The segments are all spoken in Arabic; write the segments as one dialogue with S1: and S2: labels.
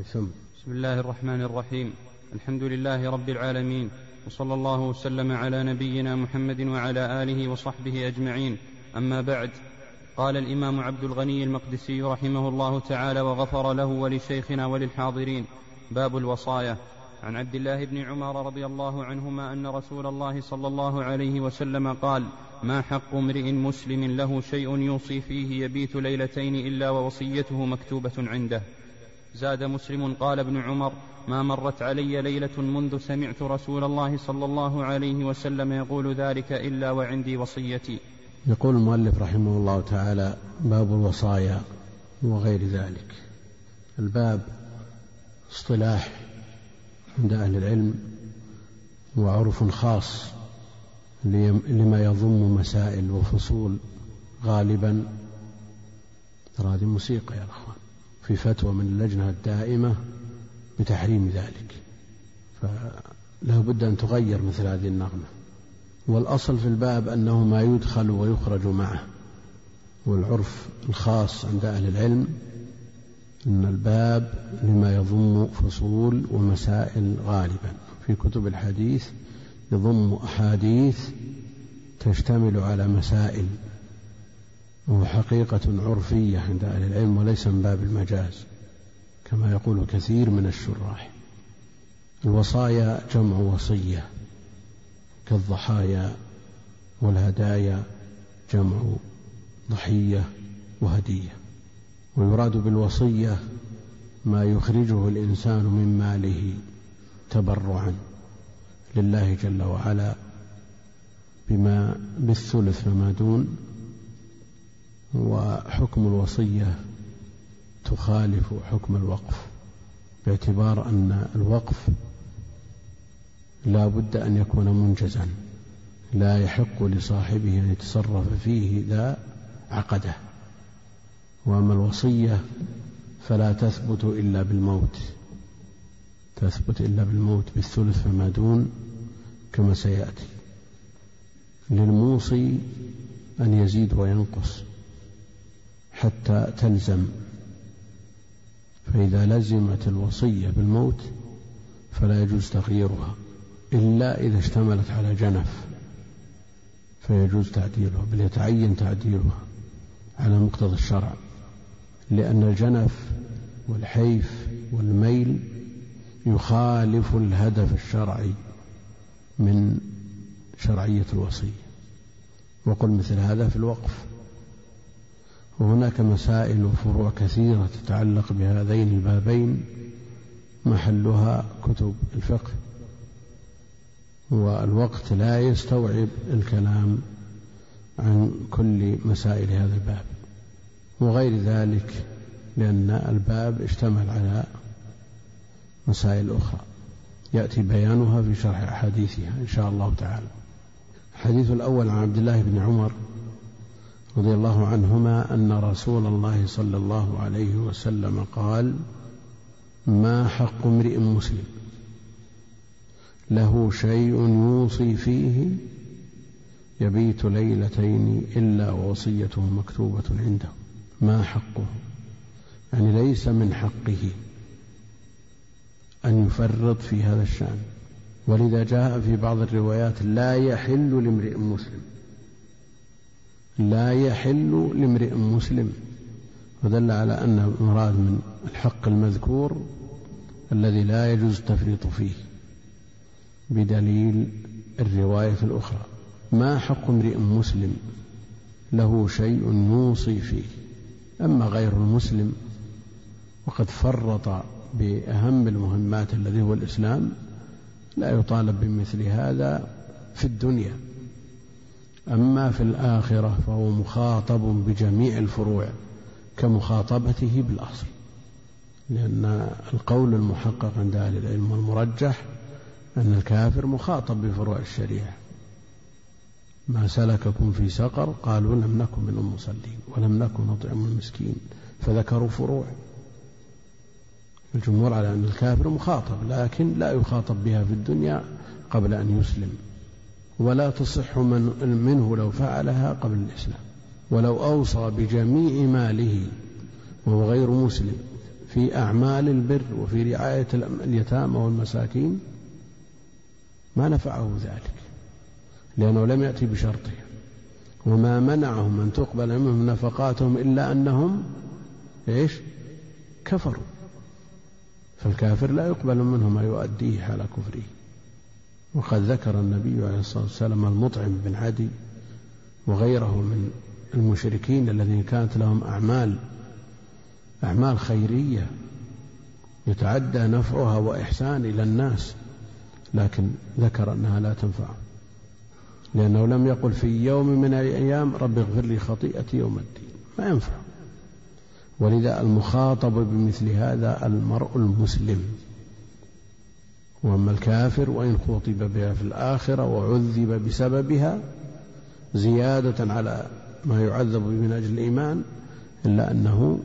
S1: بسم الله الرحمن الرحيم. الحمد لله رب العالمين وصلى الله وسلم على نبينا محمد وعلى آله وصحبه أجمعين. أما بعد قال الإمام عبد الغني المقدسي رحمه الله تعالى وغفر له ولشيخنا وللحاضرين. باب الوصايا. عن عبد الله بن عمر رضي الله عنهما أن رسول الله صلى الله عليه وسلم قال ما حق امرئ مسلم له شيء يوصي فيه يبيت ليلتين إلا ووصيته مكتوبة عنده. زاد مسلم قال ابن عمر ما مرت علي ليلة منذ سمعت رسول الله صلى الله عليه وسلم يقول ذلك إلا وعندي وصيتي.
S2: يقول المؤلف رحمه الله تعالى باب الوصايا وغير ذلك. الباب اصطلاح عند أهل العلم وعرف خاص لما يضم مسائل وفصول غالبا ترى هذه موسيقى يا أخوان. في فتوى من اللجنة الدائمة بتحريم ذلك. فلا بد أن تغير مثل هذه النغمة. والأصل في الباب أنه ما يدخل ويخرج معه. والعرف الخاص عند أهل العلم أن الباب لما يضم فصول ومسائل غالبا. في كتب الحديث يضم أحاديث تشتمل على مسائل وهو حقيقة عرفية عند أهل العلم وليس من باب المجاز كما يقول كثير من الشراح. الوصايا جمع وصية كالضحايا والهدايا جمع ضحية وهدية. ويراد بالوصية ما يخرجه الإنسان من ماله تبرعا لله جل وعلا بما بالثلث فما دون وحكم الوصية تخالف حكم الوقف باعتبار أن الوقف لا بد أن يكون منجزا لا يحق لصاحبه أن يتصرف فيه إذا عقده. وأما الوصية فلا تثبت إلا بالموت تثبت إلا بالموت بالثلث فما دون كما سيأتي. للموصي أن يزيد وينقص. حتى تلزم. فإذا لزمت الوصية بالموت فلا يجوز تغييرها إلا إذا اشتملت على جنف فيجوز تعديلها بل يتعين تعديلها على مقتضى الشرع لأن الجنف والحيف والميل يخالف الهدف الشرعي من شرعية الوصية. وقل مثل هذا في الوقف. وهناك مسائل وفروع كثيرة تتعلق بهذين البابين محلها كتب الفقه. والوقت لا يستوعب الكلام عن كل مسائل هذا الباب. وغير ذلك لأن الباب اشتمل على مسائل أخرى. يأتي بيانها في شرح أحاديثها إن شاء الله تعالى. الحديث الأول عن عبد الله بن عمر رضي الله عنهما أن رسول الله صلى الله عليه وسلم قال ما حق امرئ مسلم؟ له شيء يوصي فيه يبيت ليلتين إلا ووصيته مكتوبة عنده. ما حقه؟ يعني ليس من حقه أن يفرط في هذا الشأن. ولذا جاء في بعض الروايات لا يحل لامرئ مسلم لا يحل لامرئ مسلم ودل على أن المراد من الحق المذكور الذي لا يجوز التفريط فيه بدليل الرواية الأخرى. ما حق امرئ مسلم له شيء يوصي فيه. أما غير المسلم وقد فرط بأهم المهمات الذي هو الإسلام لا يطالب بمثل هذا في الدنيا. أما في الآخرة فهو مخاطب بجميع الفروع كمخاطبته بالأصل لأن القول المحقق عند أهل العلم والمرجح أن الكافر مخاطب بفروع الشريعة. ما سلككم في سقر قالوا لم نكن من المصلين ولم نكن نطعم المسكين فذكروا فروع. الجمهور على أن الكافر مخاطب لكن لا يخاطب بها في الدنيا قبل أن يسلم. ولا تصح من منه لو فعلها قبل الإسلام ولو أوصى بجميع ماله وهو غير مسلم في أعمال البر وفي رعاية اليتامى والمساكين ما نفعه ذلك لأنه لم يأتي بشرطه. وما منعهم أن تقبل منهم نفقاتهم إلا أنهم إيش؟ كفروا. فالكافر لا يقبل منه ما يؤديه حال كفره. وقد ذكر النبي عليه الصلاة والسلام المطعم بن عدي وغيره من المشركين الذين كانت لهم أعمال أعمال خيرية يتعدى نفعها وإحسان إلى الناس لكن ذكر أنها لا تنفع. لأنه لم يقل في يوم من الأيام رب اغفر لي خطيئتي يوم الدين. ما ينفع. ولذا المخاطب بمثل هذا المرء المسلم. وأما الكافر وإن خوطب بها في الآخرة وعذب بسببها زيادة على ما يعذب من أجل الإيمان إلا أنه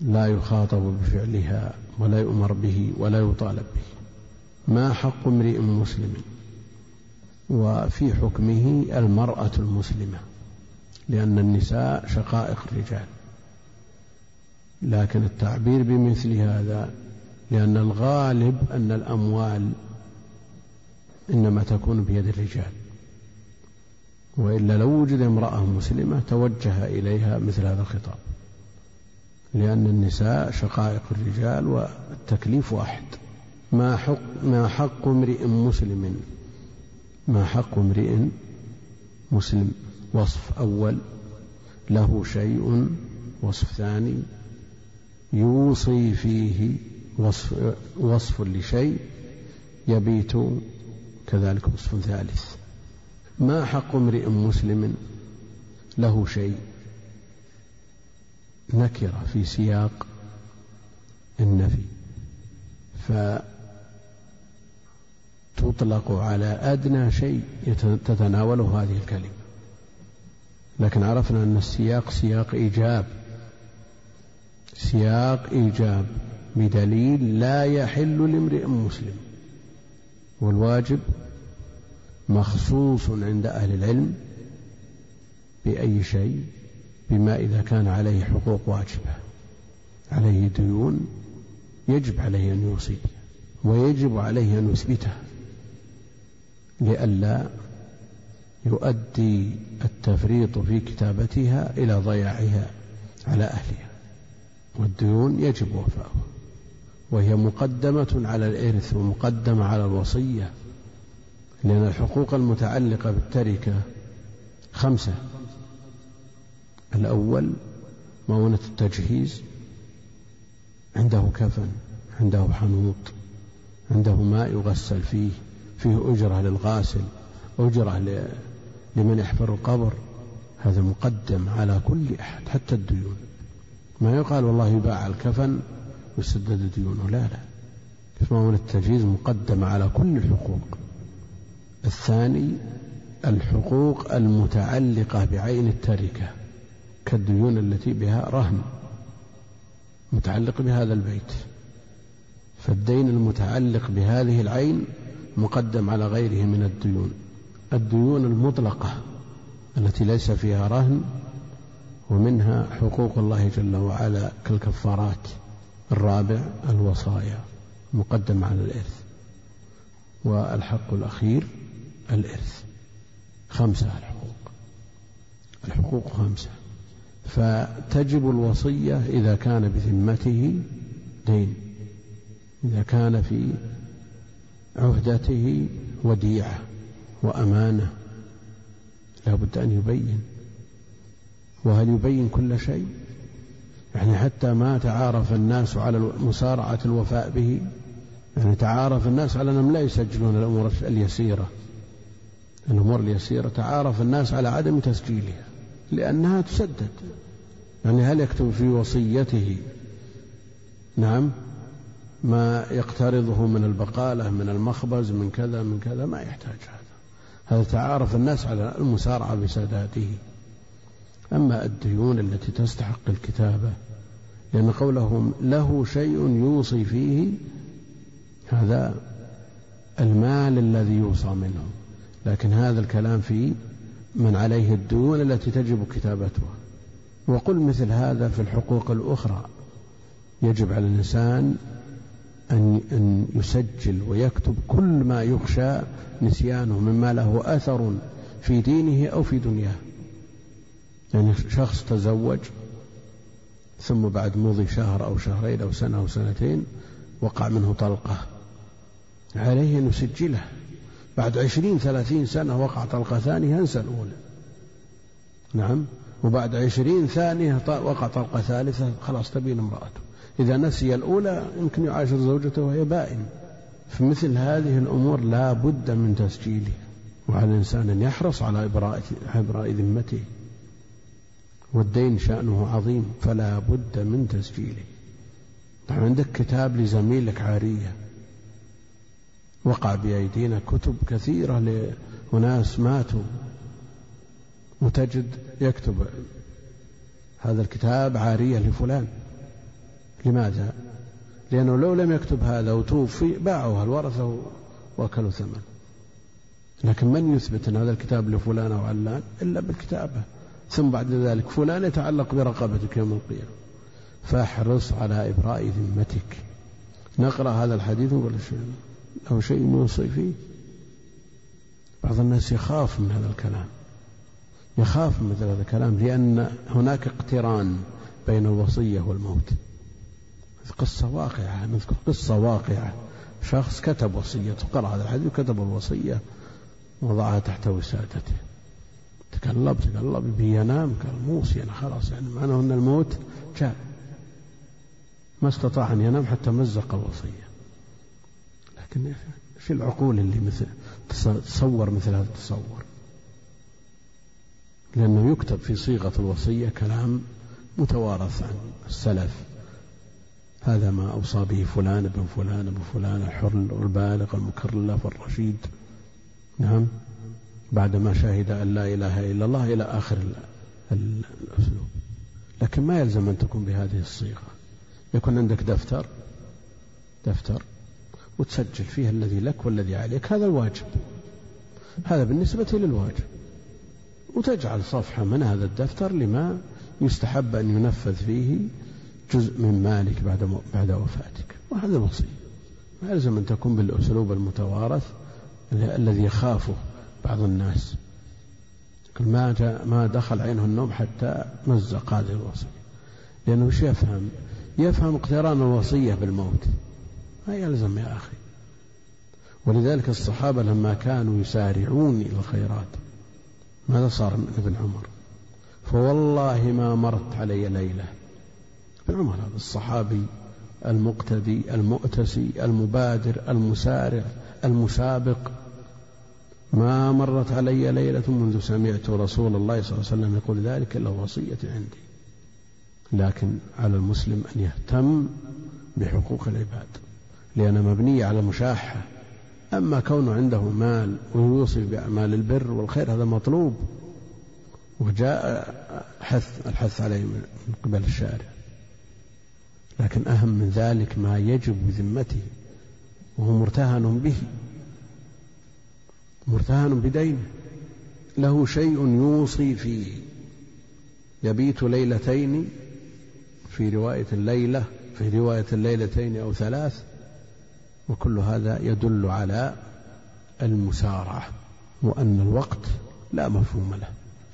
S2: لا يخاطب بفعلها ولا يؤمر به ولا يطالب به. ما حق امرئ مسلم؟ وفي حكمه المرأة المسلمة لأن النساء شقائق الرجال. لكن التعبير بمثل هذا لأن الغالب أن الأموال إنما تكون بيد الرجال. وإلا لو وجد امرأة مسلمة توجه إليها مثل هذا الخطاب. لأن النساء شقائق الرجال والتكليف واحد. ما حق ما حق امرئ مسلم ما حق امرئ مسلم؟ وصف أول له شيء وصف ثاني يوصي فيه وصف, وصف لشيء يبيت كذلك وصف ثالث. ما حق امرئ مسلم له شيء؟ نكرة في سياق النفي. فتطلق على أدنى شيء تتناوله هذه الكلمة. لكن عرفنا أن السياق سياق إيجاب. سياق إيجاب. بدليل لا يحل لامرئ مسلم والواجب مخصوص عند أهل العلم بأي شيء بما إذا كان عليه حقوق واجبة عليه ديون يجب عليه أن يوصي ويجب عليه أن يثبتها لئلا يؤدي التفريط في كتابتها إلى ضياعها على أهلها والديون يجب وفاؤها. وهي مقدمة على الإرث ومقدمة على الوصية لأن الحقوق المتعلقة بالتركة خمسة. الأول مؤونة التجهيز عنده كفن عنده حنوط عنده ماء يغسل فيه فيه أجرة للغاسل أجرة لمن يحفر القبر. هذا مقدم على كل أحد حتى الديون. ما يقال والله يباع الكفن ويسدد ديونه. لا لا. فهو من التجهيز مقدم على كل الحقوق. الثاني الحقوق المتعلقة بعين التركة كالديون التي بها رهن متعلق بهذا البيت. فالدين المتعلق بهذه العين مقدم على غيره من الديون. الديون المطلقة التي ليس فيها رهن ومنها حقوق الله جل وعلا كالكفارات. الرابع الوصايا مقدم على الإرث. والحق الأخير الإرث. خمسة الحقوق. الحقوق خمسة. فتجب الوصية إذا كان بذمته دين. إذا كان في عهدته وديعة وأمانة. لا بد أن يبين. وهل يبين كل شيء؟ يعني حتى ما تعارف الناس على مسارعة الوفاء به يعني تعارف الناس على أنهم لا يسجلون الأمور اليسيرة. الأمور اليسيرة تعارف الناس على عدم تسجيلها لأنها تسدد. يعني هل يكتب في وصيته نعم ما يقترضه من البقالة من المخبز من كذا من كذا ما يحتاج هذا. هذا تعارف الناس على المسارعة بسداده. أما الديون التي تستحق الكتابة لأن قولهم له شيء يوصي فيه هذا المال الذي يوصى منه. لكن هذا الكلام في من عليه الديون التي تجب كتابتها. وقل مثل هذا في الحقوق الأخرى. يجب على الإنسان أن أن يسجل ويكتب كل ما يخشى نسيانه مما له أثر في دينه أو في دنياه. يعني شخص تزوج ثم بعد مضي شهر أو شهرين أو سنة أو سنتين وقع منه طلقة. عليه أن يسجله. بعد عشرين ثلاثين سنة وقع طلقة ثانية ينسى الأولى. نعم. وبعد عشرين ثانية وقع طلقة ثالثة خلاص تبين امرأته. إذا نسي الأولى يمكن يعاشر زوجته وهي بائن. في مثل هذه الأمور لا بد من تسجيله. وعلى الإنسان أن يحرص على إبراء إبراء ذمته. والدين شأنه عظيم فلا بد من تسجيله. طبعا عندك كتاب لزميلك عارية. وقع بأيدينا كتب كثيرة لأناس ماتوا. وتجد يكتب هذا الكتاب عارية لفلان. لماذا؟ لأنه لو لم يكتب هذا وتوفي باعوها الورثة وأكلوا ثمن لكن من يثبت أن هذا الكتاب لفلان أو علان؟ إلا بالكتابة. ثم بعد ذلك فلان يتعلق برقبتك يوم القيامة. فاحرص على إبراء ذمتك. نقرأ هذا الحديث ونقول له شيء نوصي فيه. بعض الناس يخاف من هذا الكلام. يخاف من مثل هذا الكلام لأن هناك اقتران بين الوصية والموت. قصة واقعة نذكر قصة واقعة. شخص كتب وصيته قرأ هذا الحديث وكتب الوصية وضعها تحت وسادته. تقلب تقلب يبي ينام قال موصي أنا خلاص يعني معناه أن الموت جاء. ما استطاع أن ينام حتى مزق الوصية. لكن في العقول اللي مثل تصور مثل هذا التصور. لأنه يكتب في صيغة الوصية كلام متوارث عن السلف. هذا ما أوصى به فلان ابن فلان ابن فلان الحر البالغ المكلف الرشيد. نعم؟ بعدما شهد أن لا إله إلا الله إلى آخر الأسلوب. لكن ما يلزم أن تكون بهذه الصيغة. يكون عندك دفتر دفتر وتسجل فيه الذي لك والذي عليك. هذا الواجب. هذا بالنسبة للواجب. وتجعل صفحة من هذا الدفتر لما يستحب أن ينفذ فيه جزء من مالك بعد بعد وفاتك. وهذا الوصية ما يلزم أن تكون بالأسلوب المتوارث الذي يخافه. الناس. ما ما دخل عينه النوم حتى مزق هذه الوصية. لأنه وش يفهم؟ يفهم اقتران الوصية بالموت. ما يلزم يا أخي. ولذلك الصحابة لما كانوا يسارعون إلى الخيرات ماذا صار من ابن عمر؟ فوالله ما مرت علي ليلة. ابن عمر هذا الصحابي المقتدي المؤتسي المبادر المسارع المسابق ما مرت علي ليلة منذ سمعت رسول الله صلى الله عليه وسلم يقول ذلك إلا وصية عندي. لكن على المسلم أن يهتم بحقوق العباد لأنها مبنية على مشاحة. أما كونه عنده مال ويوصي بأعمال البر والخير هذا مطلوب. وجاء حث الحث عليه من قبل الشارع. لكن أهم من ذلك ما يجب بذمته وهو مرتهن به. مرتهن بدينه. له شيء يوصي فيه. يبيت ليلتين في رواية الليلة في رواية الليلتين أو ثلاث وكل هذا يدل على المسارعة وأن الوقت لا مفهوم له.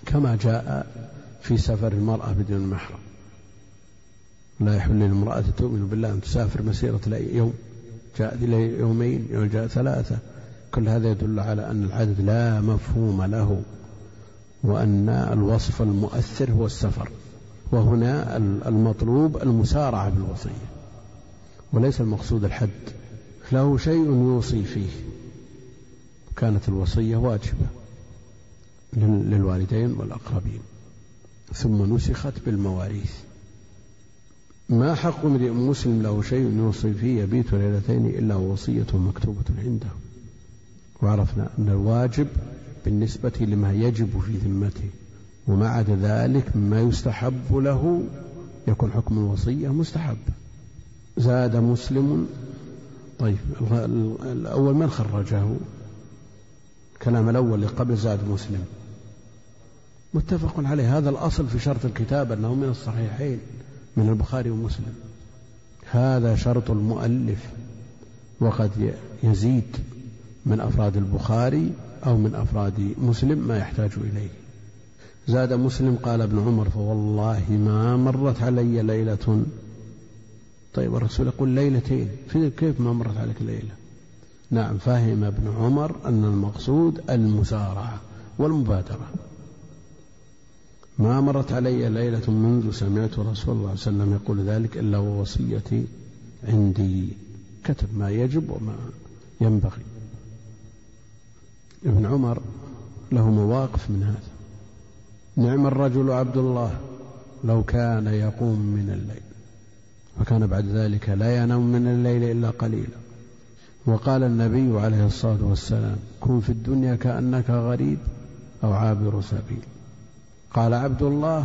S2: كما جاء في سفر المرأة بدون محرم. لا يحل للمرأة تؤمن بالله أن تسافر مسيرة يوم. جاء يومين يوم جاء ثلاثة. كل هذا يدل على أن العدد لا مفهوم له وأن الوصف المؤثر هو السفر وهنا المطلوب المسارعة بالوصية وليس المقصود الحد له شيء يوصي فيه. كانت الوصية واجبة للوالدين والأقربين ثم نسخت بالمواريث. ما حق امرئ مسلم له شيء يوصي فيه يبيت ليلتين إلا وصية مكتوبة عنده. وعرفنا أن الواجب بالنسبة لما يجب في ذمته وما عدا ذلك مما يستحب له يكون حكم الوصية مستحب. زاد مسلم طيب الأول من خرجه؟ الكلام الأول اللي قبل زاد مسلم. متفق عليه. هذا الأصل في شرط الكتاب أنه من الصحيحين من البخاري ومسلم. هذا شرط المؤلف وقد يزيد من أفراد البخاري أو من أفراد مسلم ما يحتاج إليه. زاد مسلم قال ابن عمر فوالله ما مرت علي ليلة. طيب الرسول يقول ليلتين. كيف ما مرت عليك ليلة؟ نعم فهم ابن عمر أن المقصود المسارعة والمبادرة. ما مرت علي ليلة منذ سمعت رسول الله صلى الله عليه وسلم يقول ذلك إلا ووصيتي عندي. كتب ما يجب وما ينبغي. ابن عمر له مواقف من هذا. نعم الرجل عبد الله لو كان يقوم من الليل فكان بعد ذلك لا ينام من الليل إلا قليلا. وقال النبي عليه الصلاة والسلام كن في الدنيا كأنك غريب أو عابر سبيل. قال عبد الله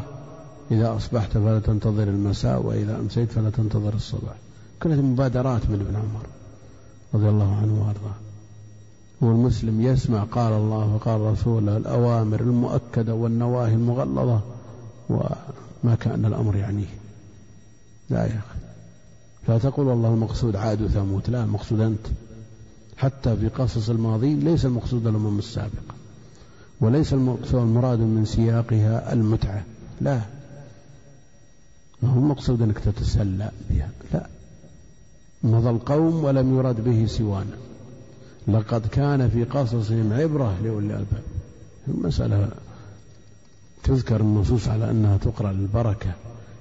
S2: إذا أصبحت فلا تنتظر المساء وإذا أمسيت فلا تنتظر الصباح. كلها مبادرات من ابن عمر رضي الله عنه وأرضاه. والمسلم يسمع قال الله وقال رسوله الأوامر المؤكدة والنواهي المغلظة وما كان الأمر يعنيه لا يا أخي. لا تقول والله المقصود عاد وثمود لا المقصود أنت. حتى في قصص الماضين ليس المقصود الأمم السابقة. وليس المراد من سياقها المتعة. لا. ما هو المقصود أنك تتسلى بها. لا. مضى القوم ولم يرد به سوانا. لقد كان في قصصهم عبرة لأولي الألباب. المسألة تذكر النصوص على أنها تقرأ للبركة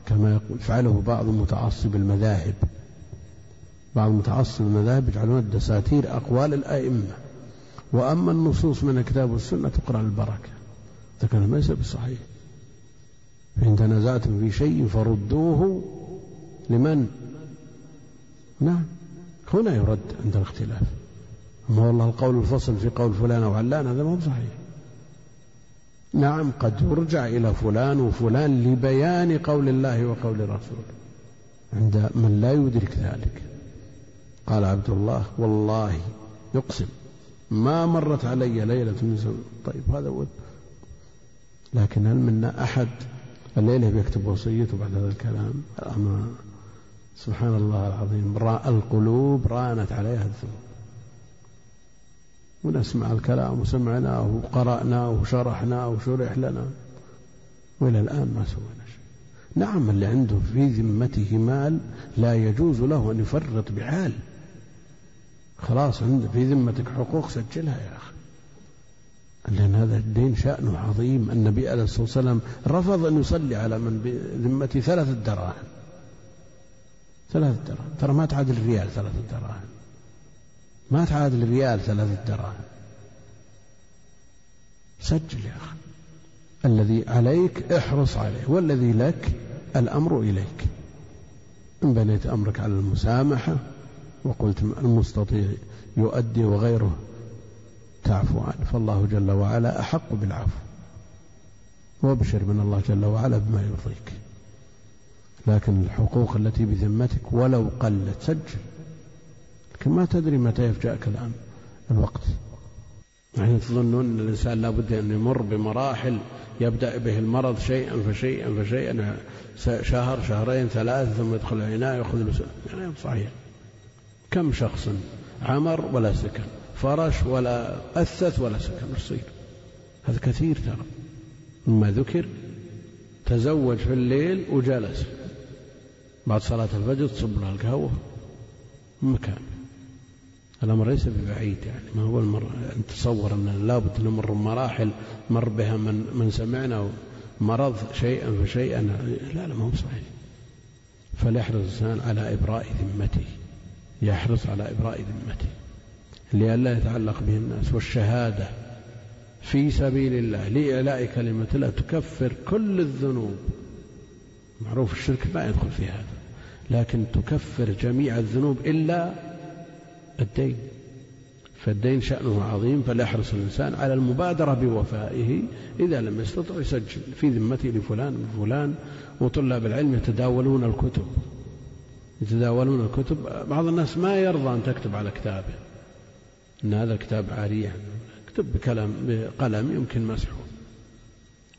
S2: كما يفعله بعض متعصب المذاهب. بعض متعصب المذاهب يجعلون الدساتير أقوال الأئمة. وأما النصوص من الكتاب والسنة تقرأ للبركة. كان ليس بصحيح. فإن تنازعتم في شيء فردوه لمن؟ نعم. هنا يرد عند الاختلاف. أما والله القول الفصل في قول فلان أو علان؟ هذا ما صحيح. نعم قد يرجع إلى فلان وفلان لبيان قول الله وقول رسوله عند من لا يدرك ذلك. قال عبد الله والله يقسم. ما مرت علي ليلة من سنة طيب هذا هو. لكن هل منا أحد؟ الليلة بيكتب وصيته بعد هذا الكلام. أما سبحان الله العظيم القلوب رانت عليها الذنوب. ونسمع الكلام وسمعناه وقرأناه وشرحناه وشرح لنا. وإلى الآن ما سوينا شيء. نعم اللي عنده في ذمته مال لا يجوز له أن يفرط بحال. خلاص عند في ذمتك حقوق سجلها يا أخي. لأن هذا الدين شأنه عظيم. النبي عليه الصلاة والسلام رفض أن يصلي على من بذمته ثلاثة دراهم. ثلاثة دراهم. ترى ما تعادل ريال ثلاثة دراهم. ما تعادل ريال ثلاثة دراهم. سجل يا أخي. الذي عليك احرص عليه والذي لك الأمر إليك. إن بنيت أمرك على المسامحة وقلت المستطيع يؤدي وغيره تعفو عنه. فالله جل وعلا أحق بالعفو. وابشر من الله جل وعلا بما يرضيك. لكن الحقوق التي بذمتك ولو قلت سجل. لكن ما تدري متى يفجأك الآن الوقت. يعني تظنون أن الإنسان لابد أن يمر بمراحل يبدأ به المرض شيئا فشيئا فشيئا شهر شهرين ثلاث ثم يدخل العناية يأخذ يعني صحيح. كم شخص عمر ولا سكن فرش ولا أثث ولا سكن يصير هذا كثير ترى. مما ذكر تزوج في الليل وجلس. بعد صلاة الفجر تصب له القهوة. مكان. الأمر ليس ببعيد يعني. ما هو المر... أن تصور أن لابد نمر مراحل مر بها من من سمعنا مرض شيئا فشيئا. لا لا ما هو صحيح. فليحرص الإنسان على إبراء ذمته. يحرص على إبراء ذمته. لئلا يتعلق به الناس. والشهادة في سبيل الله. لإعلاء كلمة الله. تكفر كل الذنوب. معروف الشرك ما يدخل في هذا. لكن تكفر جميع الذنوب إلا الدين. فالدين شأنه عظيم فليحرص الإنسان على المبادرة بوفائه إذا لم يستطع يسجل في ذمته لفلان وفلان وطلاب العلم يتداولون الكتب. يتداولون الكتب. بعض الناس ما يرضى أن تكتب على كتابه. أن هذا الكتاب عارية اكتب بكلام بقلم يمكن مسحه.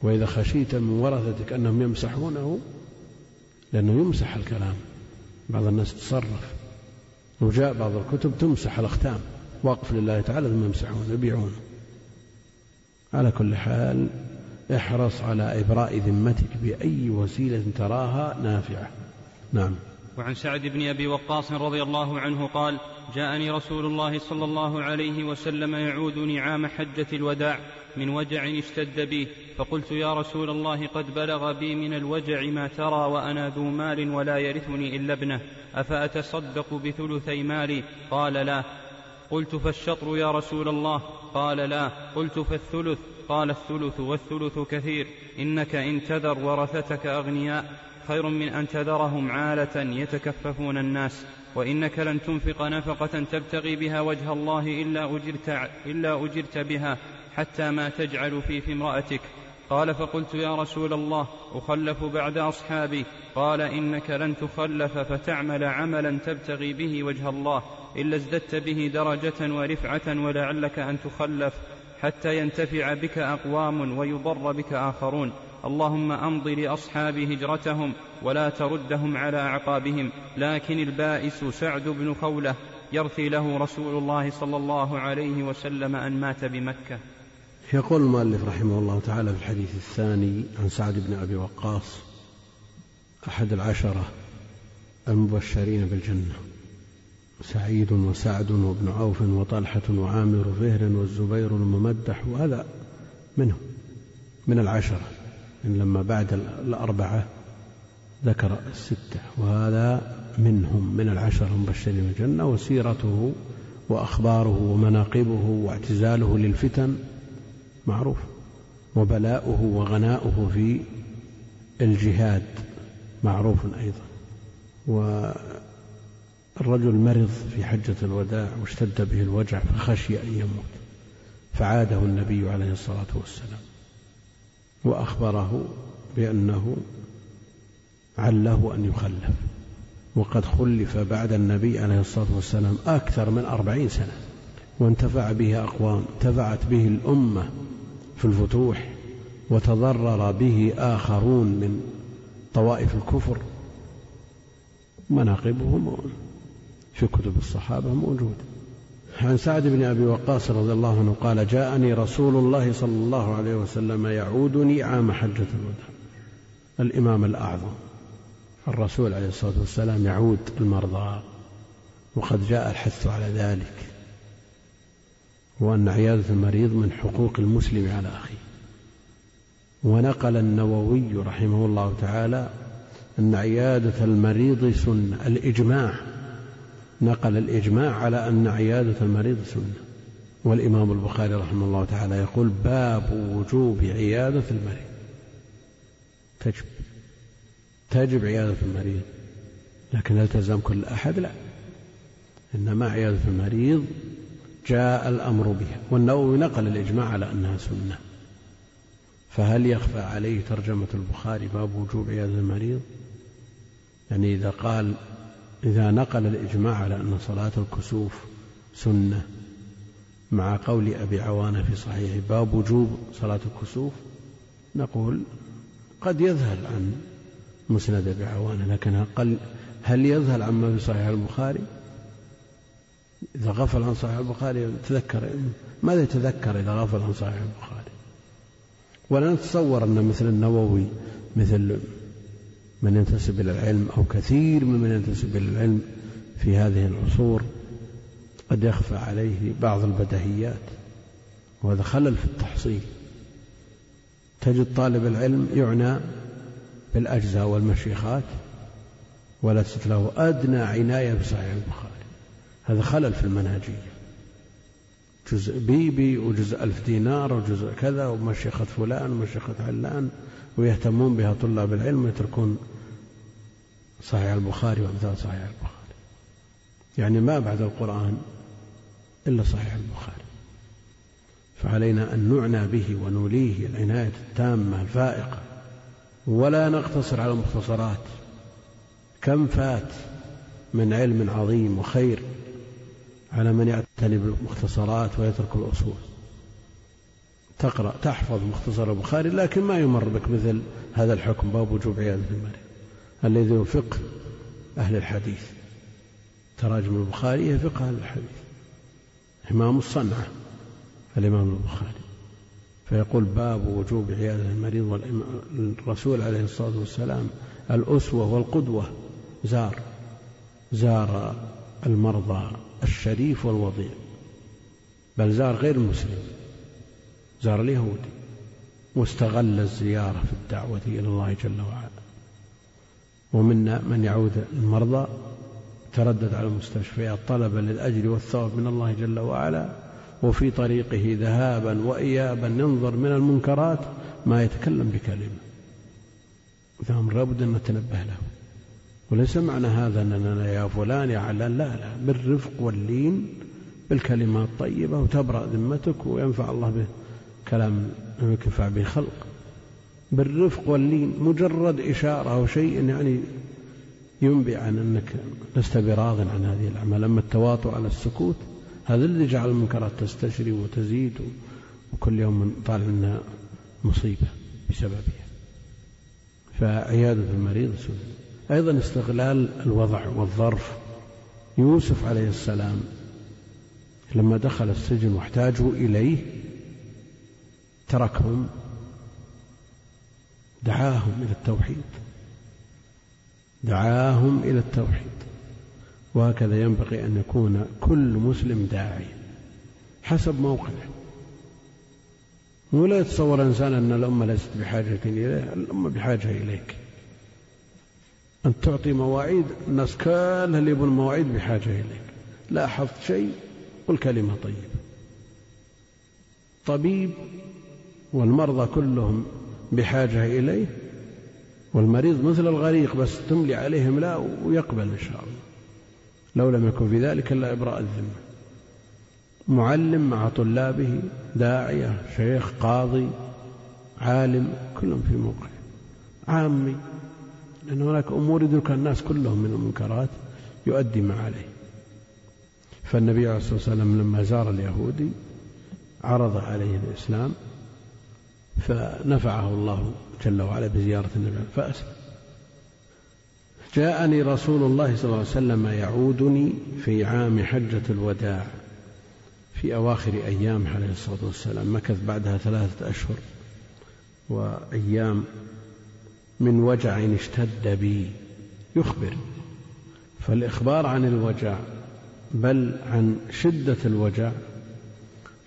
S2: وإذا خشيت من ورثتك أنهم يمسحونه لأنه يمسح الكلام. بعض الناس تصرف. وجاء بعض الكتب تمسح الأختام. وقف لله تعالى ثم يمسحون يبيعون. على كل حال احرص على إبراء ذمتك بأي وسيلة تراها نافعة. نعم.
S1: وعن سعد بن أبي وقاص رضي الله عنه قال جاءني رسول الله صلى الله عليه وسلم يعودني عام حجة الوداع من وجع اشتد بي فقلت يا رسول الله قد بلغ بي من الوجع ما ترى وأنا ذو مال ولا يرثني إلا ابنه أفأتصدق بثلثي مالي؟ قال لا. قلت فالشطر يا رسول الله؟ قال لا. قلت فالثلث؟ قال الثلث والثلث كثير إنك إن تذر ورثتك أغنياء خير من أن تذرهم عالة يتكففون الناس وإنك لن تنفق نفقة تبتغي بها وجه الله إلا أجرت, إلا أجرت بها. حتى ما تجعل في في امرأتك. قال فقلت يا رسول الله أخلف بعد أصحابي. قال إنك لن تخلف فتعمل عملا تبتغي به وجه الله إلا ازددت به درجة ورفعة ولعلك أن تخلف حتى ينتفع بك أقوام ويضر بك آخرون. اللهم أمض لاصحاب هجرتهم ولا تردهم على أعقابهم لكن البائس سعد بن خولة يرثي له رسول الله صلى الله عليه وسلم أن مات بمكة.
S2: يقول المؤلف رحمه الله تعالى في الحديث الثاني عن سعد بن أبي وقاص أحد العشرة المبشرين بالجنة سعيد وسعد وابن عوف وطلحة وعامر فهر والزبير الممدح وهذا منهم من العشرة إن لما بعد الأربعة ذكر الستة وهذا منهم من العشر المبشرين بالجنة وسيرته وأخباره ومناقبه واعتزاله للفتن معروف. وبلاؤه وغناؤه في الجهاد معروف أيضا. والرجل مرض في حجة الوداع واشتد به الوجع فخشي أن يموت. فعاده النبي عليه الصلاة والسلام. وأخبره بأنه عله أن يخلف. وقد خلف بعد النبي عليه الصلاة والسلام أكثر من أربعين سنة. وانتفع به أقوام انتفعت به الأمة. في الفتوح وتضرر به آخرون من طوائف الكفر. مناقبهم في كتب الصحابة موجودة عن سعد بن أبي وقاص رضي الله عنه قال جاءني رسول الله صلى الله عليه وسلم يعودني عام حجة الوداع. الإمام الأعظم. الرسول عليه الصلاة والسلام يعود المرضى. وقد جاء الحث على ذلك. وأن عيادة المريض من حقوق المسلم على أخيه. ونقل النووي رحمه الله تعالى أن عيادة المريض سنة. الإجماع نقل الإجماع على أن عيادة المريض سنة. والإمام البخاري رحمه الله تعالى يقول باب وجوب عيادة المريض. تجب تجب عيادة المريض. لكن هل تلزم كل أحد؟ لا. إنما عيادة المريض جاء الأمر بها والنووي نقل الإجماع على أنها سنة. فهل يخفى عليه ترجمة البخاري باب وجوب عيادة المريض؟ يعني إذا قال إذا نقل الإجماع على أن صلاة الكسوف سنة مع قول أبي عوانة في صحيح باب وجوب صلاة الكسوف نقول قد يذهل عن مسند أبي عوانة لكن هل يذهل عما في صحيح البخاري؟ إذا غفل عن صحيح البخاري تذكر. ماذا يتذكر إذا غفل عن صحيح البخاري؟ ولا نتصور أن مثل النووي مثل من ينتسب إلى العلم أو كثير ممن ينتسب إلى العلم في هذه العصور قد يخفى عليه بعض البدهيات وهذا خلل في التحصيل. تجد طالب العلم يعنى بالأجزاء والمشيخات وليست له أدنى عناية بصحيح البخاري. هذا خلل في المنهجية جزء بيبي وجزء ألف دينار وجزء كذا ومشيخة فلان ومشيخة علان ويهتمون بها طلاب العلم ويتركون صحيح البخاري وأمثال صحيح البخاري. يعني ما بعد القرآن إلا صحيح البخاري. فعلينا أن نعنى به ونوليه العناية التامة الفائقة. ولا نقتصر على المختصرات. كم فات من علم عظيم وخير على من يعتني بالمختصرات ويترك الأصول. تقرأ تحفظ مختصر البخاري لكن ما يمر بك مثل هذا الحكم باب وجوب عيادة المريض الذي هو فقه أهل الحديث. تراجم البخاري هي فقه أهل الحديث. إمام الصنعة الإمام البخاري. فيقول باب وجوب عيادة المريض والرسول عليه الصلاة والسلام الأسوة والقدوة زار. زار المرضى. الشريف والوضيع. بل زار غير المسلم زار اليهودي واستغل الزيارة في الدعوة إلى الله جل وعلا. ومنا من يعود المرضى تردد على المستشفيات طلبا للأجر والثواب من الله جل وعلا وفي طريقه ذهابا وإيابا ينظر من المنكرات ما يتكلم بكلمة. هذا أمر لابد أن نتنبه له. وليس معنى هذا أننا يا فلان يا علان لا لا. بالرفق واللين بالكلمات الطيبة وتبرأ ذمتك وينفع الله به كلام ينفع به خلق. بالرفق واللين مجرد إشارة أو شيء يعني ينبئ عن أنك لست براض عن هذه الأعمال. أما التواطؤ على السكوت هذا الذي جعل المنكرات تستشري وتزيد وكل يوم طالع لنا مصيبة بسببها. فعيادة المريض سنة أيضا استغلال الوضع والظرف. يوسف عليه السلام لما دخل السجن واحتاجوا إليه تركهم دعاهم إلى التوحيد. دعاهم إلى التوحيد. وهكذا ينبغي أن يكون كل مسلم داعيا حسب موقعه. ولا يتصور إنسان أن الأمة ليست بحاجة إليه الأمة بحاجة إليك. أن تعطي مواعيد الناس كلها اللي يبون مواعيد بحاجة إليك. لا حفظ شيء؟ قل كلمة طيبة. طبيب والمرضى كلهم بحاجة إليه والمريض مثل الغريق بس تملي عليه املاء ويقبل إن شاء الله. لو لم يكن في ذلك إلا إبراء الذمة. معلم مع طلابه داعية شيخ قاضي عالم كلهم في موقع عامي لأن هناك أمور يدرك الناس كلهم من المنكرات يؤدي ما عليه. فالنبي عليه الصلاة والسلام لما زار اليهودي عرض عليه الإسلام فنفعه الله جل وعلا بزيارة النبي. فأسلم جاءني رسول الله صلى الله عليه وسلم يعودني في عام حجة الوداع في أواخر أيام عليه الصلاة والسلام. مكث بعدها ثلاثة أشهر وأيام من وجع اشتد بي. يخبر. فالإخبار عن الوجع بل عن شدة الوجع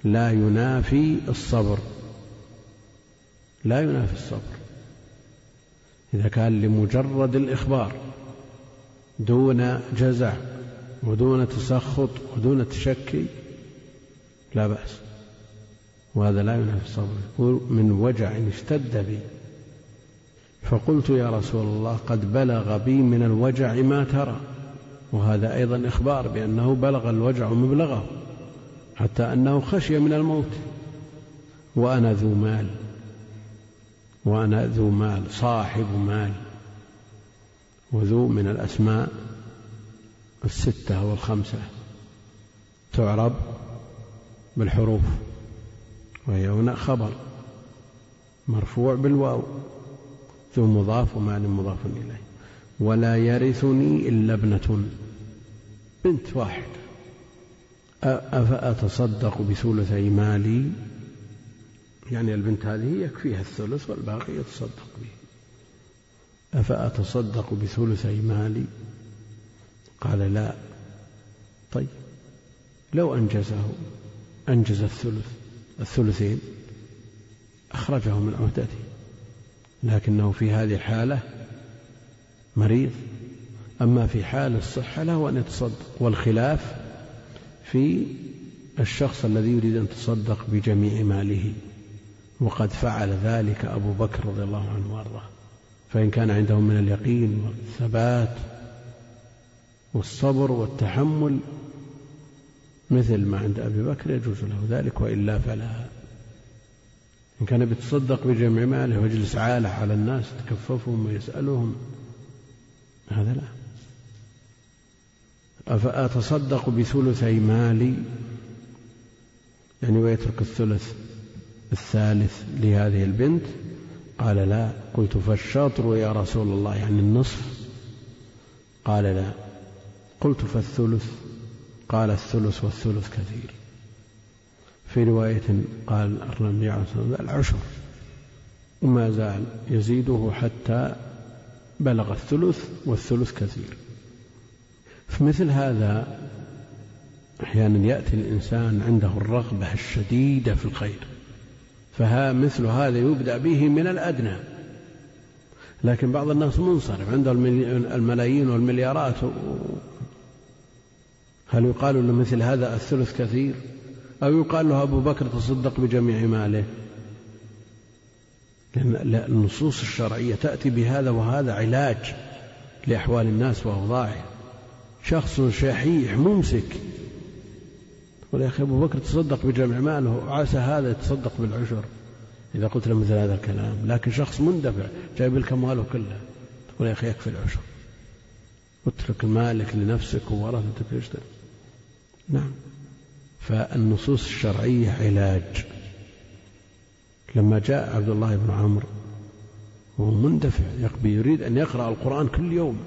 S2: لا ينافي الصبر. لا ينافي الصبر. إذا كان لمجرد الإخبار دون جزع ودون تسخط ودون تشكي لا بأس. وهذا لا ينافي الصبر. من وجع اشتد بي. فقلت يا رسول الله قد بلغ بي من الوجع ما ترى. وهذا أيضا إخبار بأنه بلغ الوجع مبلغه حتى أنه خشي من الموت. وأنا ذو مال. وأنا ذو مال صاحب مال. وذو من الأسماء الستة والخمسة. تعرب بالحروف. وهي هنا خبر مرفوع بالواو. ذو مضاف ومال مضاف إليه. ولا يرثني إلا ابنة. بنت واحدة. أفأتصدق بثلثي مالي؟ يعني البنت هذه يكفيها الثلث والباقي يتصدق به. أفأتصدق بثلثي مالي؟ قال لا. طيب. لو أنجزه أنجز الثلث الثلثين أخرجه من عهدته. لكنه في هذه الحالة مريض. أما في حال الصحة له أن يتصدق والخلاف في الشخص الذي يريد أن يتصدق بجميع ماله. وقد فعل ذلك أبو بكر رضي الله عنه وأرضاه. فإن كان عنده من اليقين والثبات والصبر والتحمل مثل ما عند أبي بكر يجوز له ذلك وإلا فلا. إن كان بيتصدق بجمع ماله ويجلس عالة على الناس يتكففهم ويسألهم هذا لا. أفأتصدق بثلثي مالي؟ يعني ويترك الثلث الثالث لهذه البنت؟ قال لا. قلت فالشطر يا رسول الله يعني النصف؟ قال لا. قلت فالثلث؟ قال الثلث والثلث كثير. في رواية قال النبي عليه الصلاة والسلام العشر. وما زال يزيده حتى بلغ الثلث والثلث كثير. في مثل هذا أحيانا يأتي الإنسان عنده الرغبة الشديدة في الخير فها مثل هذا يبدأ به من الأدنى. لكن بعض الناس منصرف عنده الملايين والمليارات. هل يقال له مثل هذا الثلث كثير؟ أو يقال له أبو بكر تصدق بجميع ماله. لأن النصوص الشرعية تأتي بهذا وهذا علاج لأحوال الناس وأوضاعهم شخص شحيح ممسك. يقول يا أخي أبو بكر تصدق بجمع ماله عسى هذا يتصدق بالعشر. إذا قلت له مثل هذا الكلام لكن شخص مندفع جايب لك أمواله كلها تقول يا أخي يكفي العشر. اترك مالك لنفسك وورثتك إيش نعم. فالنصوص الشرعية علاج. لما جاء عبد الله بن عمرو وهو مندفع يريد أن يقرأ القرآن كل يوم.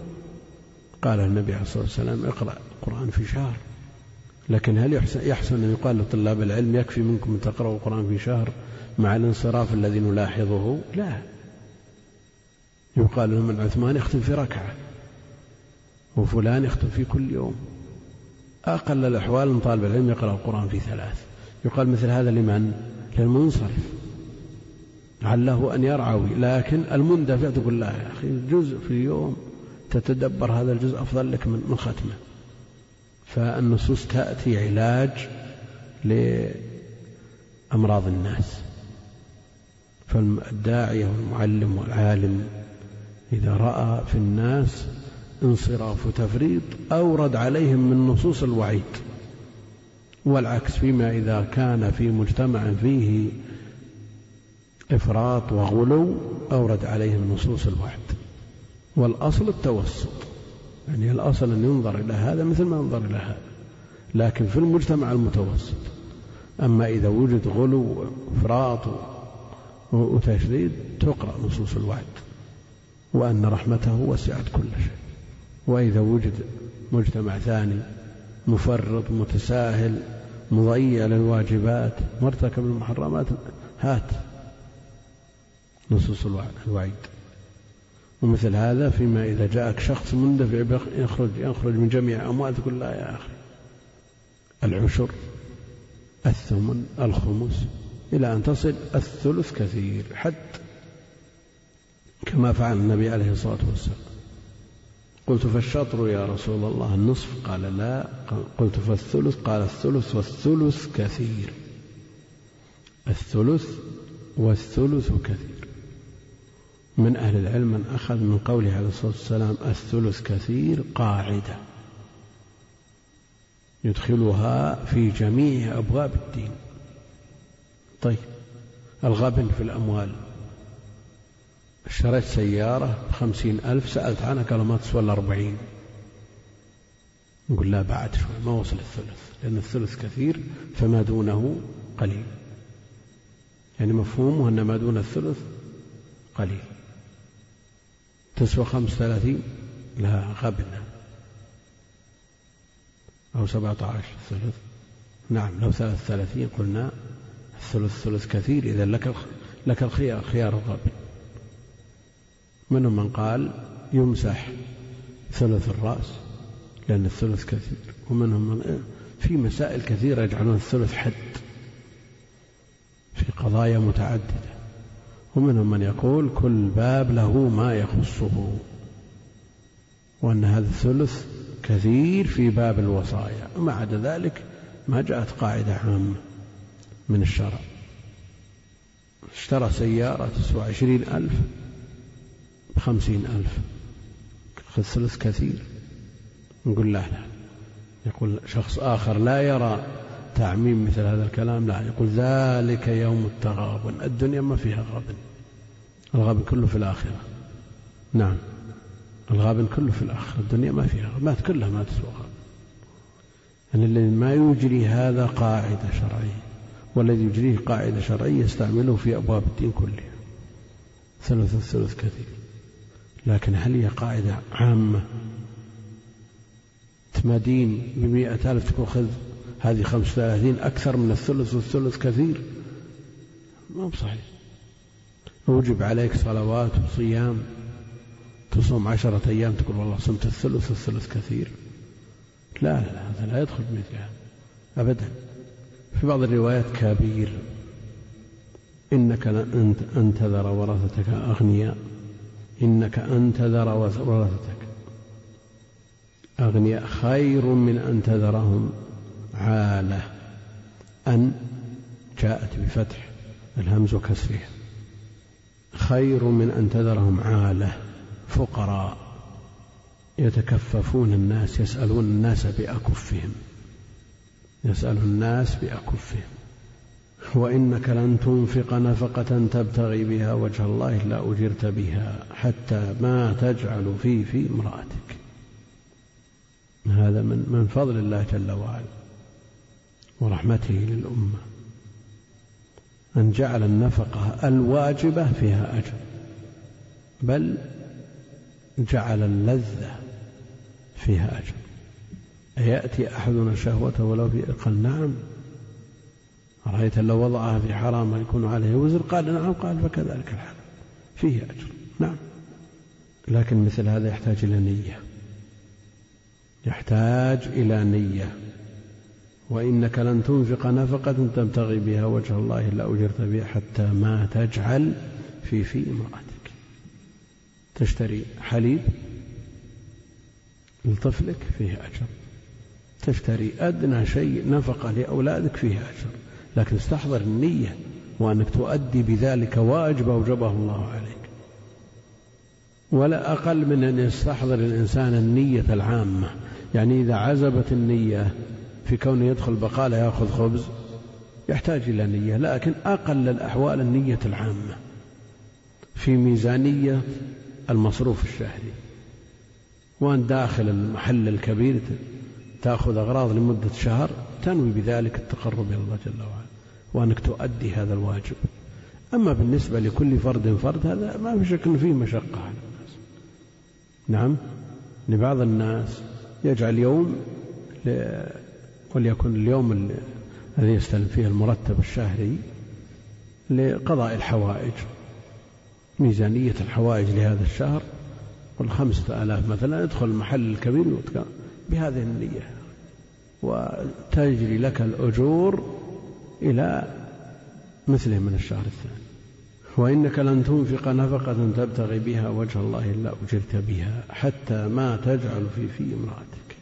S2: قال النبي عليه الصلاة والسلام اقرأ القرآن في شهر. لكن هل يحسن أن يقال لطلاب العلم يكفي منكم أن تقرأوا القرآن في شهر مع الانصراف الذي نلاحظه؟ لا. يقال لهم من عثمان يختم في ركعة وفلان يختم في كل يوم. أقل الأحوال أن طالب العلم يقرأ القرآن في ثلاث. يقال مثل هذا لمن؟ للمنصرف عله أن يرعوي. لكن المندفع تقول لا يا أخي جزء في اليوم تتدبر هذا الجزء أفضل لك من ختمه. فالنصوص تأتي علاج لأمراض الناس. فالداعية والمعلم والعالم إذا رأى في الناس انصراف وتفريط أورد عليهم من نصوص الوعيد والعكس فيما إذا كان في مجتمع فيه إفراط وغلو أورد عليهم نصوص الوعد والأصل التوسط يعني الأصل أن ينظر إلى هذا مثل ما ينظر إلى هذا لكن في المجتمع المتوسط. أما إذا وجد غلو وإفراط وتشديد تقرأ نصوص الوعد وأن رحمته وسعت كل شيء. وإذا وجد مجتمع ثاني مفرط متساهل مضيع للواجبات مرتكب المحرمات هات نصوص الوعيد. ومثل هذا فيما إذا جاءك شخص مندفع يخرج يخرج من جميع أموال تقول لا يا أخي. العشر الثمن الخمس إلى أن تصل الثلث كثير حد. كما فعل النبي عليه الصلاة والسلام. قلت فالشطر يا رسول الله النصف؟ قال لا. قلت فالثلث؟ قال الثلث والثلث كثير. الثلث والثلث كثير. من أهل العلم من أخذ من قوله عليه الصلاة والسلام الثلث كثير قاعدة. يدخلها في جميع أبواب الدين. طيب الغبن في الأموال. اشتريت سيارة بخمسين ألف سألت عنها قالوا ما تسوى إلا أربعين. نقول لا بعد شوي ما وصل الثلث لأن الثلث كثير فما دونه قليل. يعني مفهومه أن ما دون الثلث قليل. تسوى خمس ثلاثين لا غبنا. أو سبعة عشر الثلث. نعم لو ثلاث ثلاثين قلنا الثلث ثلث كثير إذا لك لك الخيار خيار الغبن. منهم من قال يمسح ثلث الرأس لأن الثلث كثير ومنهم من في مسائل كثيرة يجعلون الثلث حد في قضايا متعددة ومنهم من يقول كل باب له ما يخصه وأن هذا الثلث كثير في باب الوصايا وما عدا ذلك ما جاءت قاعدة عامة من الشرع. اشترى سيارة تسوى عشرين ألف بخمسين ألف. خذ ثلث كثير. نقول لا لا. يقول شخص آخر لا يرى تعميم مثل هذا الكلام لا. يقول ذلك يوم التغابن. الدنيا ما فيها غابن. الغابن كله في الآخرة. نعم. الغابن كله في الآخرة. الدنيا ما فيها ما كلها ما تسوى غابن يعني الذي ما يجري هذا قاعدة شرعية والذي يجريه قاعدة شرعية يستعمله في أبواب الدين كلها. ثلث الثلث كثير. لكن هل هي قاعدة عامة؟ مدين بمئة ألف تكون خذ هذه خمس ثلاثين أكثر من الثلث والثلث كثير. ما بصحيح. أوجب عليك صلوات وصيام. تصوم عشرة أيام تقول والله صمت الثلث والثلث كثير. لا لا هذا لا يدخل مثل هذا. أبدا. في بعض الروايات كبير. إنك أن تذر ورثتك أغنياء. إنك أن تذر ورثتك. أغنياء خير من أن تذرهم عالة. أن جاءت بفتح الهمز وكسرها. خير من أن تذرهم عالة. فقراء. يتكففون الناس يسألون الناس بأكفهم. يسأل الناس بأكفهم. وإنك لن تنفق نفقة تبتغي بها وجه الله إلا أجرت بها حتى ما تجعل في في امرأتك. هذا من من فضل الله جل وعلا ورحمته للأمة. أن جعل النفقة الواجبة فيها أجر بل جعل اللذة فيها أجر. أيأتي أحدنا شهوته ولو في نعم أرأيت لو وضعها في حرام يكون عليه وزر؟ قال نعم قال فكذلك الحال. فيه أجر. نعم. لكن مثل هذا يحتاج إلى نية. يحتاج إلى نية. وإنك لن تنفق نفقة تبتغي بها وجه الله إلا أجرت بها حتى ما تجعل في في امرأتك. تشتري حليب لطفلك فيه أجر. تشتري أدنى شيء نفقة لأولادك فيه أجر. لكن استحضر النية وأنك تؤدي بذلك واجب أوجبه الله عليك. ولا أقل من أن يستحضر الإنسان النية العامة. يعني إذا عزبت النية في كونه يدخل بقالة يأخذ خبز يحتاج إلى نية لكن أقل الأحوال النية العامة. في ميزانية المصروف الشهري. وأن داخل المحل الكبير تأخذ أغراض لمدة شهر تنوي بذلك التقرب إلى الله جل وعلا. وأنك تؤدي هذا الواجب. أما بالنسبة لكل فرد فرد هذا ما في شك أنه فيه مشقة على الناس. نعم؟ لبعض الناس يجعل يوم وليكن اليوم الذي يستلم فيه المرتب الشهري لقضاء الحوائج. ميزانية الحوائج لهذا الشهر والخمسة آلاف مثلا يدخل المحل الكبير بهذه النية. وتجري لك الأجور إلى مثله من الشهر الثاني. وإنك لن تنفق نفقة تبتغي بها وجه الله إلا أجرت بها حتى ما تجعل في في امرأتك.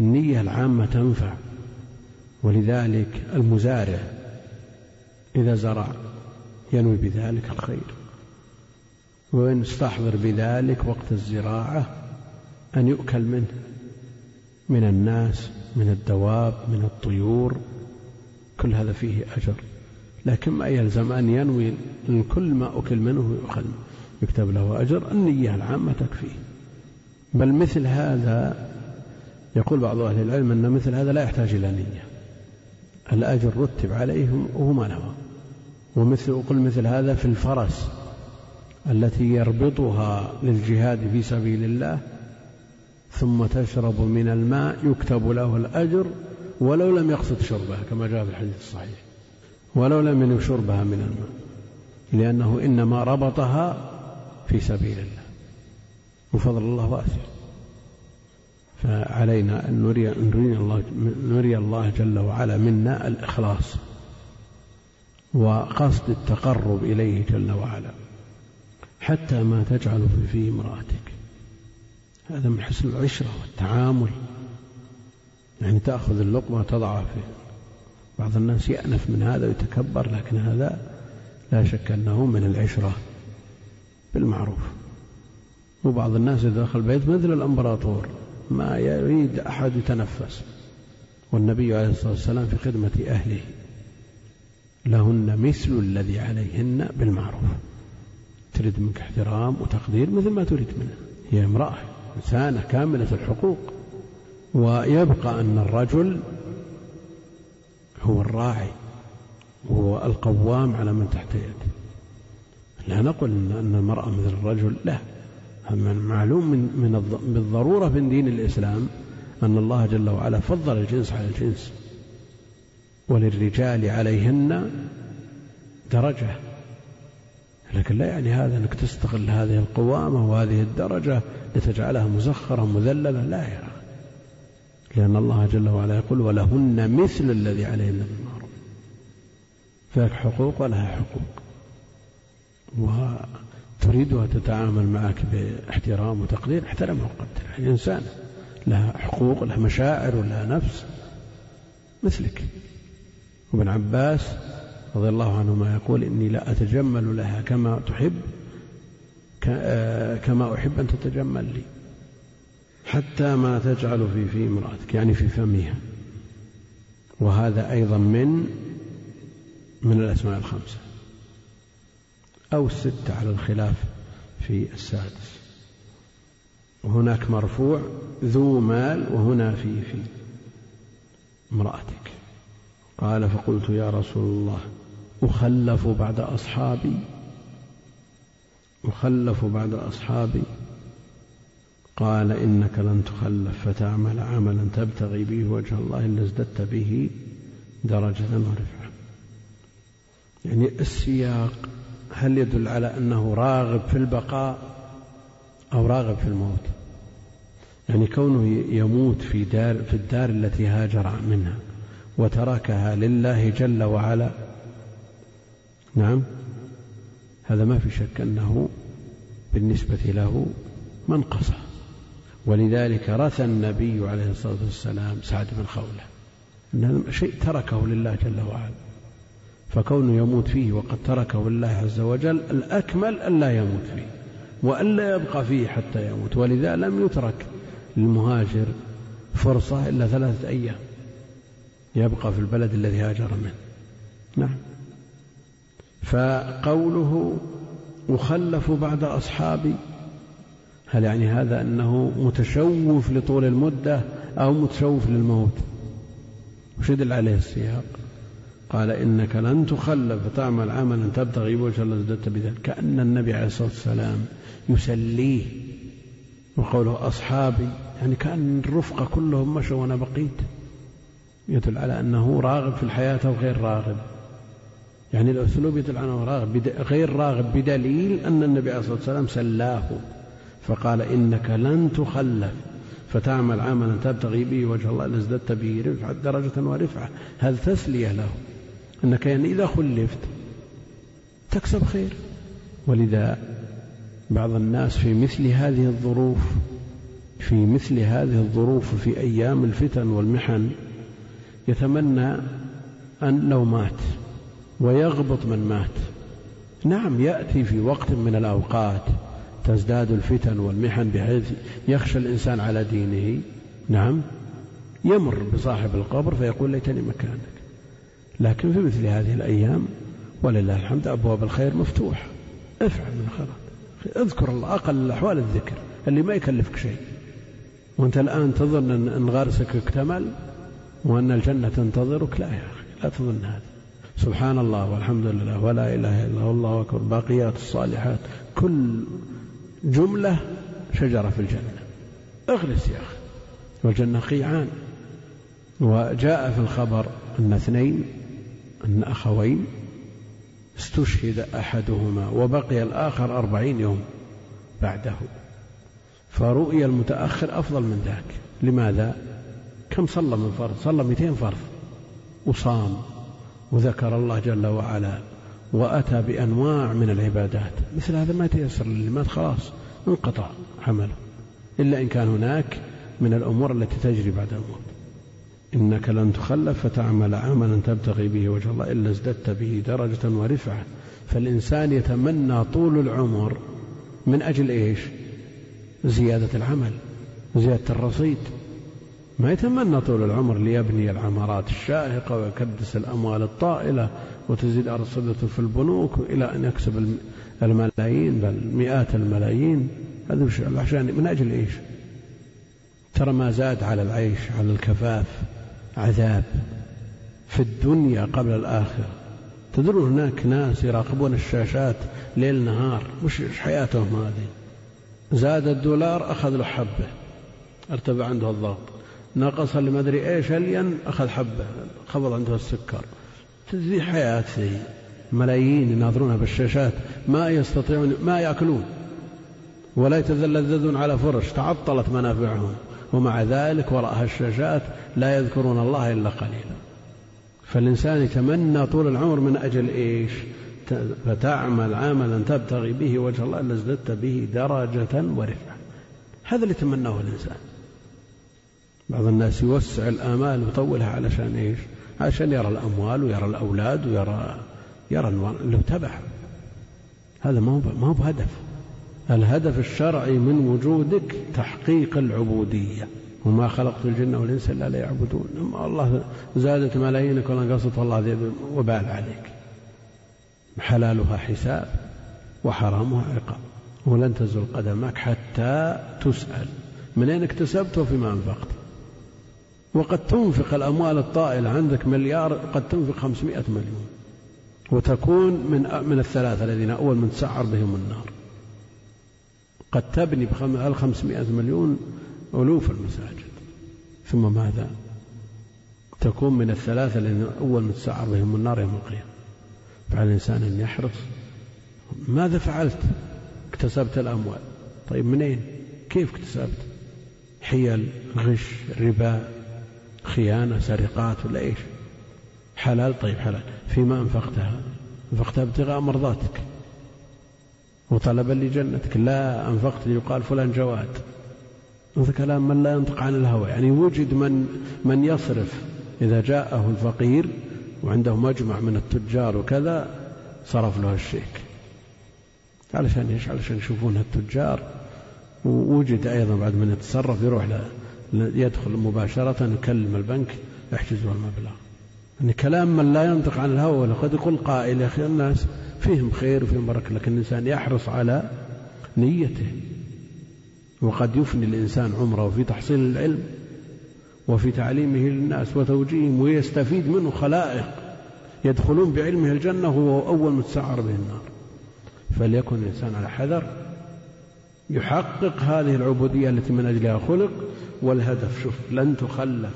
S2: النية العامة تنفع ولذلك المزارع إذا زرع ينوي بذلك الخير. وإن استحضر بذلك وقت الزراعة أن يؤكل منه من الناس من الدواب من الطيور. كل هذا فيه أجر. لكن ما يلزم أن ينوي أن كل ما أكل منه يؤخذ يكتب له أجر. النية العامة تكفيه. بل مثل هذا يقول بعض أهل العلم أن مثل هذا لا يحتاج إلى نية. الأجر رتب عليه وهو ما نوى. ومثل أقول مثل هذا في الفرس التي يربطها للجهاد في سبيل الله ثم تشرب من الماء يكتب له الأجر ولو لم يقصد شربها كما جاء في الحديث الصحيح. ولو لم ينم شربها من الماء لأنه إنما ربطها في سبيل الله. وفضل الله واسع. فعلينا أن نري, نري, الله, نري الله جل وعلا منا الإخلاص وقصد التقرب إليه جل وعلا. حتى ما تجعل في في امرأتك. هذا من حسن العشرة والتعامل. يعني تأخذ اللقمة وتضعها في بعض الناس يأنف من هذا ويتكبر لكن هذا لا شك أنه من العشرة بالمعروف. وبعض الناس إذا دخل البيت مثل الأمبراطور ما يريد أحد يتنفس. والنبي عليه الصلاة والسلام في خدمة أهله لهن مثل الذي عليهن بالمعروف. تريد منك احترام وتقدير مثل ما تريد منها هي امرأة إنسانة كاملة الحقوق. ويبقى أن الرجل هو الراعي هو القوام على من تحت يده. لا نقول أن المرأة مثل الرجل لا. معلوم من, من بالضرورة في دين الإسلام أن الله جل وعلا فضل الجنس على الجنس. وللرجال عليهن درجة. لكن لا يعني هذا أنك تستغل هذه القوامة وهذه الدرجة لتجعلها مسخرة مذللة. لا أخي لأن الله جل وعلا يقول ولهن مثل الذي عليهن بالمعروف. فلك حقوق ولها حقوق. وتريدها تتعامل معك باحترام وتقدير احترمها وقدرها يعني إنسان لها حقوق لها مشاعر ولها نفس مثلك. وابن عباس رضي الله عنهما يقول إني لا أتجمل لها كما تحب كما أحب أن تتجمل لي. حتى ما تجعل في في امرأتك يعني في فمها. وهذا أيضا من من الأسماء الخمسة. أو الستة على الخلاف في السادس. وهناك مرفوع ذو مال وهنا في في امرأتك. قال فقلت يا رسول الله أخلف بعد أصحابي. أخلف بعد أصحابي. قال إنك لن تخلف فتعمل عملا تبتغي به وجه الله إلا ازددت به درجة ورفعة. يعني السياق هل يدل على أنه راغب في البقاء أو راغب في الموت؟ يعني كونه يموت في دار في الدار التي هاجر منها وتركها لله جل وعلا. نعم هذا ما في شك أنه بالنسبة له منقصة. ولذلك رثى النبي عليه الصلاة والسلام سعد بن خولة. أن شيء تركه لله جل وعلا. فكونه يموت فيه وقد تركه لله عز وجل الأكمل ألا يموت فيه وألا يبقى فيه حتى يموت. ولذا لم يترك للمهاجر فرصة إلا ثلاثة أيام. يبقى في البلد الذي هاجر منه. نعم. فقوله أخلف بعد أصحابي هل يعني هذا أنه متشوف لطول المدة أو متشوف للموت؟ وش يدل عليه السياق. قال إنك لن تخلف فتعمل عملا تبتغي وجه الله ازددت بذلك كأن النبي عليه الصلاة والسلام يسليه. وقوله أصحابي يعني كأن الرفقة كلهم مشوا وأنا بقيت. يدل على أنه راغب في الحياة أو غير راغب. يعني الأسلوب يدل على أنه راغب غير راغب بدليل أن النبي عليه الصلاة والسلام سلاه. فقال إنك لن تخلف. فتعمل عملا تبتغي به وجه الله لازددت به رفعة درجة ورفعة. هذا تسلية له أنك يعني إذا خلفت تكسب خير. ولذا بعض الناس في مثل هذه الظروف في مثل هذه الظروف في أيام الفتن والمحن يتمنى أن لو مات ويغبط من مات. نعم يأتي في وقت من الأوقات تزداد الفتن والمحن بحيث يخشى الإنسان على دينه. نعم. يمر بصاحب القبر فيقول ليتني مكانك. لكن في مثل هذه الأيام ولله الحمد أبواب الخير مفتوحة. افعل من خيرات اذكر الله أقل الأحوال الذكر. اللي ما يكلفك شيء. وأنت الآن تظن أن غرسك اكتمل وأن الجنة تنتظرك. لا يا أخي لا تظن هذا. سبحان الله والحمد لله ولا إله إلا الله أكبر. باقيات الصالحات. كل جملة شجرة في الجنة. اغرس يا أخي. والجنة قيعان وجاء في الخبر أن اثنين أن أخوين استشهد أحدهما وبقي الآخر أربعين يوم بعده. فرؤي المتأخر أفضل من ذاك. لماذا؟ كم صلى من فرض؟ صلى 200 فرض. وصام. وذكر الله جل وعلا وأتى بأنواع من العبادات. مثل هذا ما يتيسر للي مات خلاص انقطع عمله. إلا إن كان هناك من الأمور التي تجري بعد الموت. إنك لن تخلف فتعمل عملا تبتغي به وجه الله إلا ازددت به درجة ورفعة. فالإنسان يتمنى طول العمر من أجل إيش؟ زيادة العمل زيادة الرصيد. ما يتمنى طول العمر ليبني العمارات الشاهقة ويكدس الأموال الطائلة وتزيد أرصدته في البنوك إلى أن يكسب الملايين بل مئات الملايين. هذا عشان من أجل إيش؟ ترى ما زاد على العيش على الكفاف عذاب في الدنيا قبل الآخرة. تدرون هناك ناس يراقبون الشاشات ليل نهار مش حياتهم هذه. زاد الدولار أخذ له حبة. ارتفع عنده الضغط. نقص أدري إيش ألين أخذ حبة خفض عنده السكر. حياة ذي. ملايين يناظرونها بالشاشات ما يستطيعون ما يأكلون. ولا يتذلذون على فرش تعطلت منافعهم. ومع ذلك وراء الشاشات لا يذكرون الله إلا قليلا. فالإنسان يتمنى طول العمر من أجل إيش؟ فتعمل عملا تبتغي به وجه الله لازددت به درجة ورفعة. هذا اللي تمناه الإنسان. بعض الناس يوسع الآمال ويطولها علشان إيش؟ عشان يرى الأموال ويرى الأولاد ويرى يرى اللي تبع هذا ما هو ما هو بهدف. الهدف الشرعي من وجودك تحقيق العبودية. وما خلقت الجن والإنس إلا ليعبدون. الله زادت ملايينك ولا نقصت والله وبال عليك. حلالها حساب وحرامها عقاب. ولن تزل قدمك حتى تسأل. من أين اكتسبت وفيما أنفقت. وقد تنفق الأموال الطائلة عندك مليار قد تنفق خمسمائة مليون. وتكون من من الثلاثة الذين أول من تسعر بهم النار. قد تبني بخمسمائة مليون ألوف المساجد. ثم ماذا؟ تكون من الثلاثة الذين أول من تسعر بهم النار يوم القيامة. فعلى الإنسان أن يحرص. ماذا فعلت؟ اكتسبت الأموال. طيب منين؟ كيف اكتسبت؟ حيل غش ربا خيانة سرقات ولا إيش؟ حلال؟ طيب حلال. فيما أنفقتها؟ أنفقتها ابتغاء مرضاتك وطلبا لجنتك. لا أنفقت ليقال فلان جواد. هذا كلام من لا ينطق عن الهوى. يعني وجد من من يصرف. إذا جاءه الفقير وعنده مجمع من التجار وكذا صرف له الشيك. علشان إيش؟ علشان يشوفون التجار. ووجد أيضا بعد من يتصرف يروح يدخل مباشرة يكلم البنك يحجزوا المبلغ. يعني كلام من لا ينطق عن الهوى لقد يقول قائل يا أخي الناس فيهم خير وفيهم بركة لكن الإنسان يحرص على نيته. وقد يفني الإنسان عمره في تحصيل العلم وفي تعليمه للناس وتوجيههم ويستفيد منه خلائق يدخلون بعلمه الجنة وهو أول متسعر به النار. فليكن الإنسان على حذر يحقق هذه العبودية التي من أجلها خلق والهدف شوف لن تخلف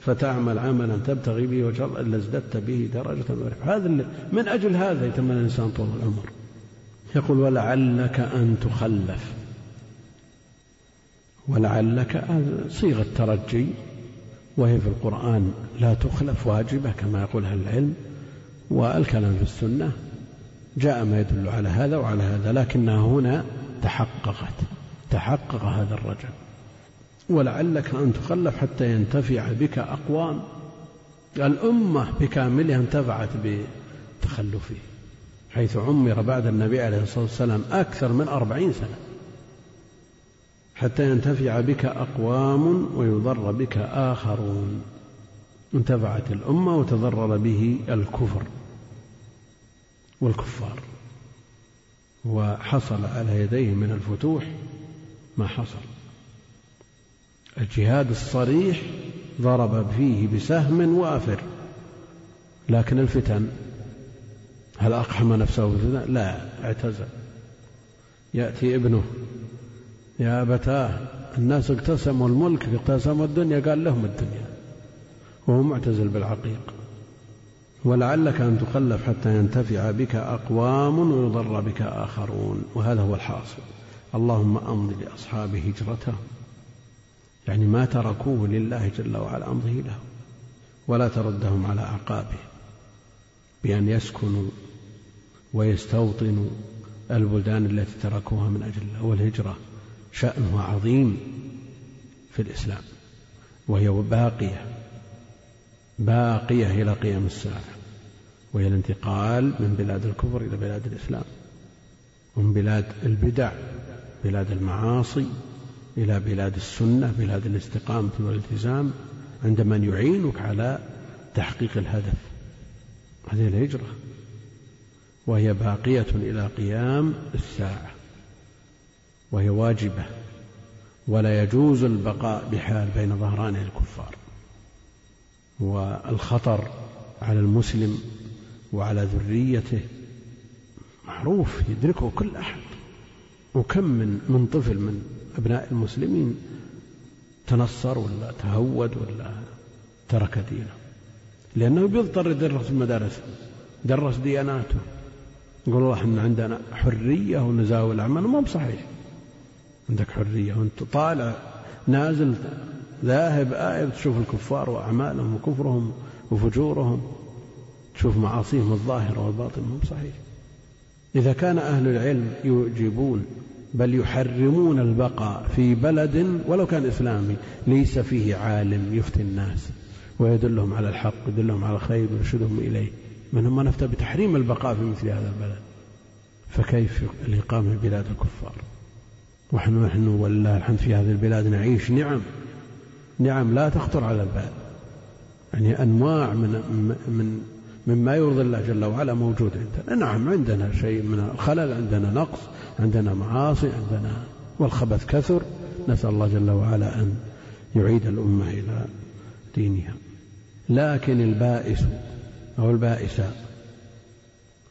S2: فتعمل عملا تبتغي به وجه الله إلا ازددت به درجة هذا من أجل هذا يتمنى الإنسان طول العمر. يقول ولعلك أن تخلف. ولعلك صيغة ترجي وهي في القرآن لا تخلف واجبة كما يقول أهل العلم والكلام في السنة جاء ما يدل على هذا وعلى هذا لكنها هنا تحققت. تحقق هذا الرجل. ولعلك أن تخلف حتى ينتفع بك أقوام. الأمة بكاملها انتفعت بتخلفه حيث عمر بعد النبي عليه الصلاة والسلام أكثر من أربعين سنة. حتى ينتفع بك أقوام ويضر بك آخرون. انتفعت الأمة وتضرر به الكفر والكفار. وحصل على يديه من الفتوح ما حصل. الجهاد الصريح ضرب فيه بسهم وافر لكن الفتن هل أقحم نفسه بالفتن؟ لا اعتزل. يأتي ابنه يا أبتاه الناس اقتسموا الملك اقتسموا الدنيا قال لهم الدنيا. وهو معتزل بالعقيق. ولعلك أن تخلف حتى ينتفع بك أقوام ويضر بك آخرون وهذا هو الحاصل. اللهم أمض لأصحاب هجرتهم يعني ما تركوه لله جل وعلا أمضه له. ولا تردهم على أعقابه بأن يسكنوا ويستوطنوا البلدان التي تركوها من أجل الله. والهجرة شأنها عظيم في الإسلام وهي باقية باقية إلى قيام الساعة. وهي الانتقال من بلاد الكفر إلى بلاد الإسلام ومن بلاد البدع بلاد المعاصي إلى بلاد السنة بلاد الاستقامة والالتزام عند من يعينك على تحقيق الهدف. هذه الهجرة وهي باقية إلى قيام الساعة وهي واجبة ولا يجوز البقاء بحال بين ظهراني الكفار والخطر على المسلم وعلى ذريته. معروف يدركه كل أحد. وكم من من طفل من أبناء المسلمين تنصر ولا تهود ولا ترك دينه. لأنه بيضطر يدرس المدارس. درس دياناته. يقول الله إحنا عندنا حرية ونزاول الأعمال ما بصحيح. عندك حرية وأنت طالع نازل ذاهب آيب تشوف الكفار وأعمالهم وكفرهم وفجورهم. تشوف معاصيهم الظاهرة والباطنة مو بصحيح. إذا كان أهل العلم يجيبون بل يحرمون البقاء في بلد ولو كان إسلامي ليس فيه عالم يفتي الناس ويدلهم على الحق ويدلهم على الخير ويرشدهم إليه. من هم؟ نفتى بتحريم البقاء في مثل هذا البلد. فكيف الإقامة في بلاد الكفار؟ ونحن نحن ولله الحمد في هذه البلاد نعيش نعم. نعم لا تخطر على البال. يعني أنواع من من مما يرضي الله جل وعلا موجود عندنا. نعم عندنا شيء من الخلل عندنا نقص عندنا معاصي عندنا والخبث كثر. نسأل الله جل وعلا أن يعيد الأمة إلى دينها. لكن البائس أو البائسة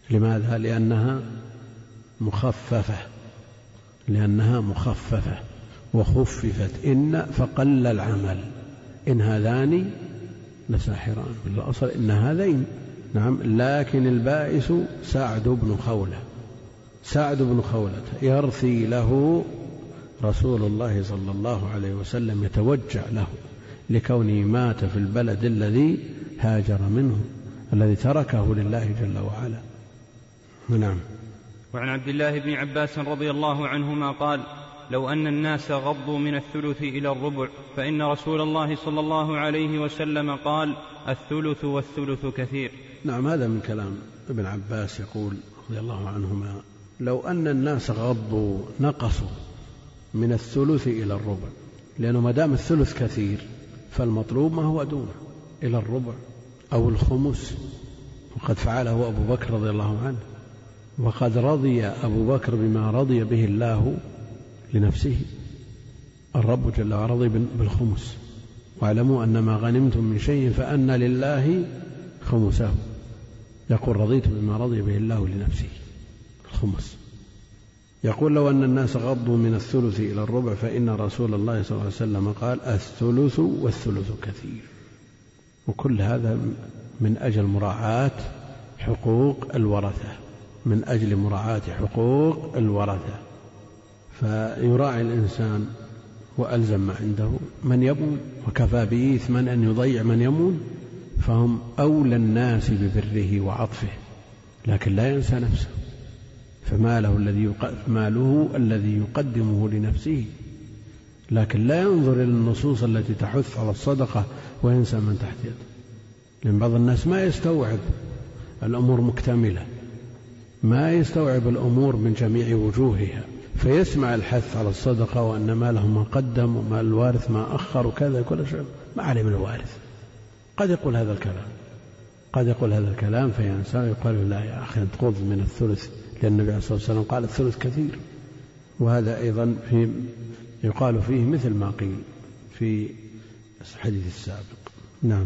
S2: لماذا؟ لأنها مخففة. لأنها مخففة. وخففت. إن فقل العمل. إن هذان لساحران. في الأصل إن هذين نعم لكن البائس سعد بن خولة. سعد بن خولة يرثي له رسول الله صلى الله عليه وسلم يتوجع له لكونه مات في البلد الذي هاجر منه الذي تركه لله جل وعلا. نعم.
S1: وعن عبد الله بن عباس رضي الله عنهما قال لو أن الناس غضوا من الثلث إلى الربع فإن رسول الله صلى الله عليه وسلم قال الثلث والثلث كثير.
S2: نعم هذا من كلام ابن عباس يقول رضي الله عنهما لو أن الناس غضوا نقصوا من الثلث إلى الربع لأنه ما دام الثلث كثير فالمطلوب ما هو دونه إلى الربع أو الخمس. وقد فعله أبو بكر رضي الله عنه وقد رضي أبو بكر بما رضي به الله لنفسه. الرب جل وعلا رضي بالخمس. واعلموا أن ما غنمتم من شيء فأن لله خمسه. يقول رضيت بما رضي به الله لنفسه الخمس. يقول لو أن الناس غضوا من الثلث إلى الربع فإن رسول الله صلى الله عليه وسلم قال الثلث والثلث كثير. وكل هذا من أجل مراعاة حقوق الورثة. من أجل مراعاة حقوق الورثة. فيراعي الإنسان وألزم ما عنده من يمون وكفى به إثما أن يضيع من يمون فهم أولى الناس ببره وعطفه لكن لا ينسى نفسه. فماله الذي ماله الذي يقدمه لنفسه. لكن لا ينظر إلى النصوص التي تحث على الصدقة وينسى من تحت يده لأن بعض الناس ما يستوعب الأمور مكتملة ما يستوعب الأمور من جميع وجوهها فيسمع الحث على الصدقة وأن ماله ما قدم ومال الوارث ما أخر وكذا كل شيء. ما عليه من الوارث. قد يقول هذا الكلام. قد يقول هذا الكلام فينسى ويقال لا يا أخي أنت خذ من الثلث لأن النبي عليه الصلاة والسلام قال الثلث كثير. وهذا أيضا في يقال فيه مثل ما قيل في الحديث السابق. نعم.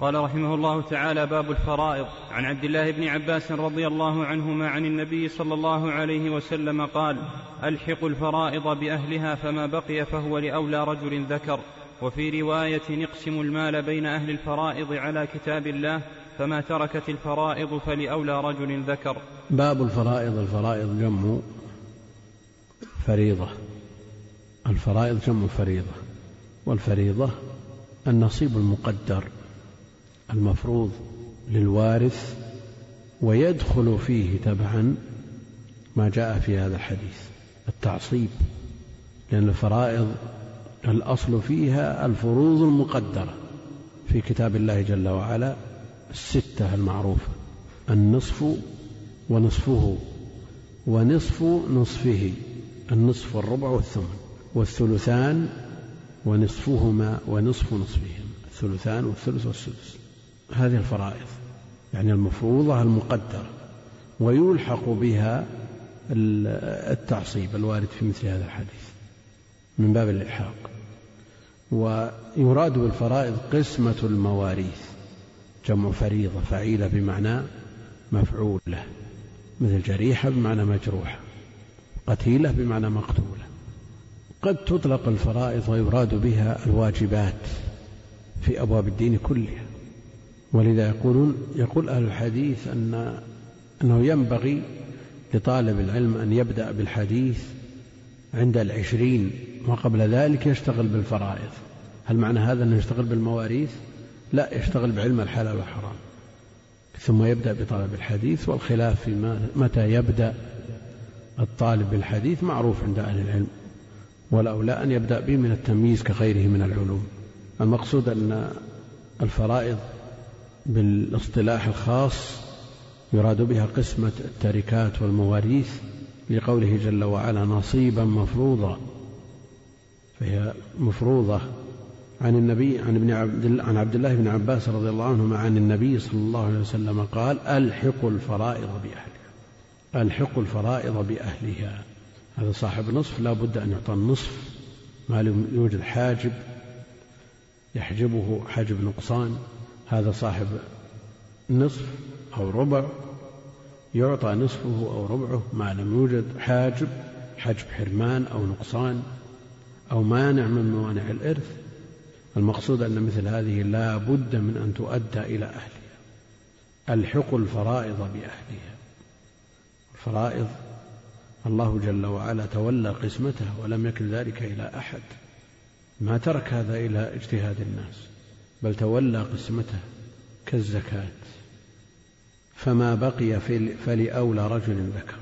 S1: قال رحمه الله تعالى باب الفرائض. عن عبد الله بن عباس رضي الله عنهما عن النبي صلى الله عليه وسلم قال ألحقوا الفرائض بأهلها فما بقي فهو لأولى رجل ذكر. وفي رواية نقسم المال بين أهل الفرائض على كتاب الله فما تركت الفرائض فلأولى رجل ذكر.
S2: باب الفرائض الفرائض جمع فريضة. الفرائض جمع فريضة والفريضة النصيب المقدر المفروض للوارث ويدخل فيه تبعا ما جاء في هذا الحديث التعصيب. لأن الفرائض الأصل فيها الفروض المقدرة في كتاب الله جل وعلا الستة المعروفة النصف ونصفه ونصف نصفه النصف والربع والثمن والثلثان ونصفهما ونصف نصفهما الثلثان والثلث والسدس. هذه الفرائض يعني المفروضة المقدرة ويلحق بها التعصيب الوارد في مثل هذا الحديث من باب الإلحاق. ويراد بالفرائض قسمة المواريث جمع فريضة فعيلة بمعنى مفعولة مثل جريحة بمعنى مجروحة قتيلة بمعنى مقتولة. قد تطلق الفرائض ويراد بها الواجبات في أبواب الدين كلها. ولذا يقولون يقول أهل الحديث أن أنه ينبغي لطالب العلم أن يبدأ بالحديث عند العشرين وقبل ذلك يشتغل بالفرائض. هل معنى هذا أنه يشتغل بالمواريث؟ لا يشتغل بعلم الحلال والحرام. ثم يبدأ بطلب الحديث والخلاف في متى يبدأ الطالب بالحديث معروف عند أهل العلم. والأولى أن يبدأ به من التمييز كغيره من العلوم. المقصود أن الفرائض بالاصطلاح الخاص يراد بها قسمة التركات والمواريث لقوله جل وعلا نصيبا مفروضا. فهي مفروضة عن النبي عن ابن عبد عن عبد الله بن عباس رضي الله عنهما عن النبي صلى الله عليه وسلم قال ألحقوا الفرائض بأهلها ألحقوا الفرائض بأهلها. هذا صاحب نصف لا بد أن يعطى النصف. ما لم يوجد حاجب يحجبه حجب نقصان. هذا صاحب نصف أو ربع يعطى نصفه أو ربعه. ما لم يوجد حاجب حجب حرمان أو نقصان. أو مانع من موانع الإرث المقصود أن مثل هذه لا بد من أن تؤدى إلى أهلها. الحقوا الفرائض بأهلها. الفرائض الله جل وعلا تولى قسمته ولم يكن ذلك إلى أحد. ما ترك هذا إلى اجتهاد الناس بل تولى قسمته كالزكاة. فما بقي فلأولى رجل ذكر.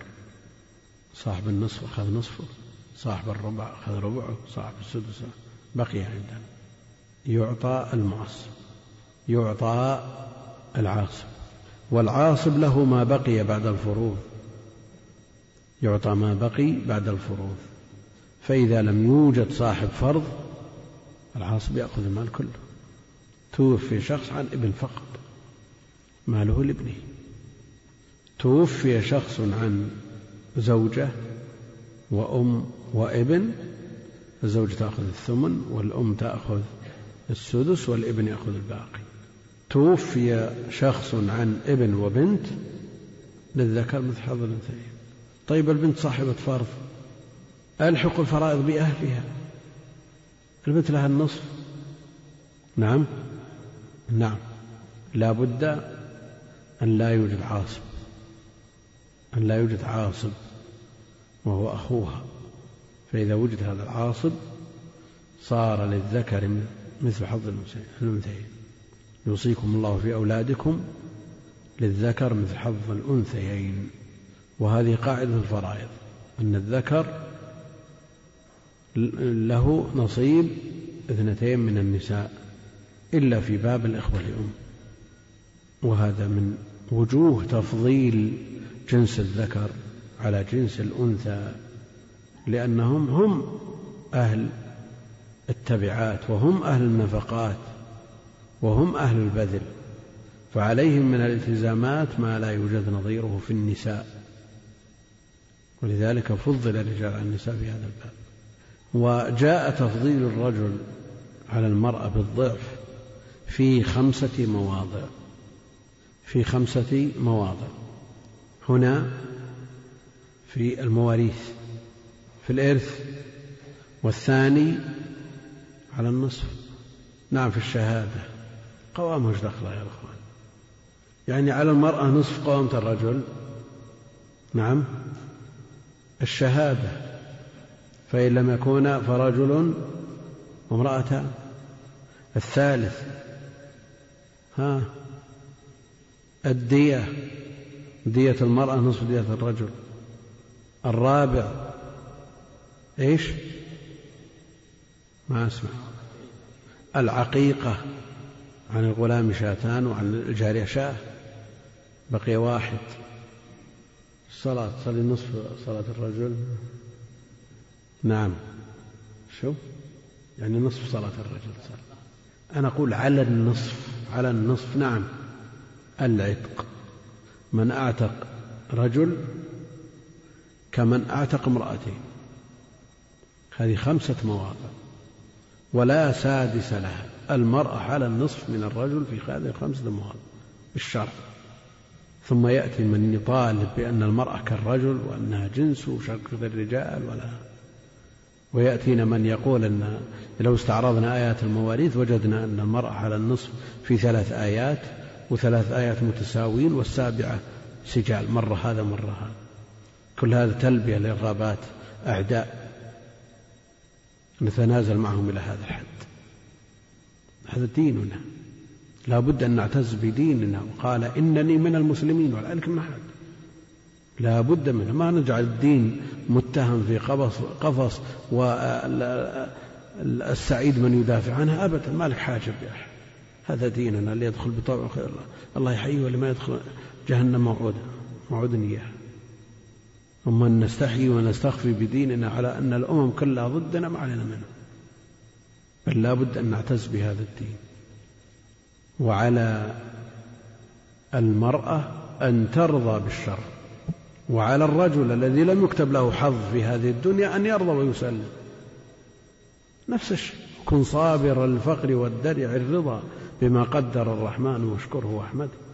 S2: صاحب النصف أخذ نصفه. صاحب الربع أخذ ربعه صاحب السدس بقي عندنا. يعطى المعصب يعطى العاصب. والعاصب له ما بقي بعد الفروض. يعطى ما بقي بعد الفروض. فإذا لم يوجد صاحب فرض العاصب يأخذ المال كله. توفي شخص عن ابن فقط ماله لابنه. توفي شخص عن زوجة وأم وابن الزوجة تأخذ الثمن والأم تأخذ السدس والابن يأخذ الباقي. توفي شخص عن ابن وبنت للذكر مثل حظ الأنثيين طيب البنت صاحبة فرض ألحق الفرائض بأهلها؟ البنت لها النصف. نعم. نعم. لا بد أن لا يوجد عاصب أن لا يوجد عاصب وهو أخوها. فإذا وجد هذا العاصب صار للذكر مثل حظ الأنثيين يوصيكم الله في أولادكم للذكر مثل حظ الأنثيين. وهذه قاعدة الفرائض أن الذكر له نصيب اثنتين من النساء إلا في باب الإخوة لأم وهذا من وجوه تفضيل جنس الذكر على جنس الأنثى. لأنهم هم أهل التبعات وهم أهل النفقات وهم أهل البذل فعليهم من الالتزامات ما لا يوجد نظيره في النساء. ولذلك فضل الرجال على النساء في هذا الباب. وجاء تفضيل الرجل على المرأة بالضعف في خمسة مواضع. في خمسة مواضع. هنا في المواريث. في الإرث والثاني على النصف. نعم في الشهادة. قوامه دخله يا إخوان؟ يعني على المرأة نصف قوامة الرجل. نعم. الشهادة. فإن لم يكونا فرجل وامرأتان. الثالث. ها. الدية. دية المرأة نصف دية الرجل. الرابع. إيش؟ ما أسمع. العقيقة عن الغلام شاتان وعن الجارية شاة. بقي واحد. الصلاة تصلي نصف صلاة الرجل. نعم. شو يعني نصف صلاة الرجل صلى. أنا أقول على النصف على النصف نعم. العتق. من أعتق رجل كمن أعتق امرأتين. هذه خمسة مواضع ولا سادس لها. المرأة على النصف من الرجل في هذه الخمسة مواضع بالشرع ثم يأتي من يطالب بأن المرأة كالرجل وأنها جنس وشركة الرجال ولا. ويأتينا من يقول أن لو استعرضنا آيات المواريث وجدنا أن المرأة على النصف في ثلاث آيات وثلاث آيات متساوين والسابعة سجال. مرة هذا مرة هذا. كل هذا تلبية للرغبات أعداء. نتنازل معهم إلى هذا الحد. هذا ديننا. لا بد أن نعتز بديننا. وقال إنني من المسلمين ولذلك ما حد لا بد منه ما نجعل الدين متهم في قفص, قفص والسعيد من يدافع عنه أبدا. ما لك حاجة بأحد هذا ديننا اللي يدخل بطوع خير الله الله يحييه واللي ما يدخل جهنم موعود موعود إياه. ثم أن نستحيي ونستخفي بديننا على أن الأمم كلها ضدنا ما علينا منه. بل لا بد أن نعتز بهذا الدين. وعلى المرأة أن ترضى بالشر. وعلى الرجل الذي لم يكتب له حظ في هذه الدنيا أن يرضى ويسلم. نفس الشيء. كن صابر الفقر والدرع الرضا بما قدر الرحمن واشكره واحمده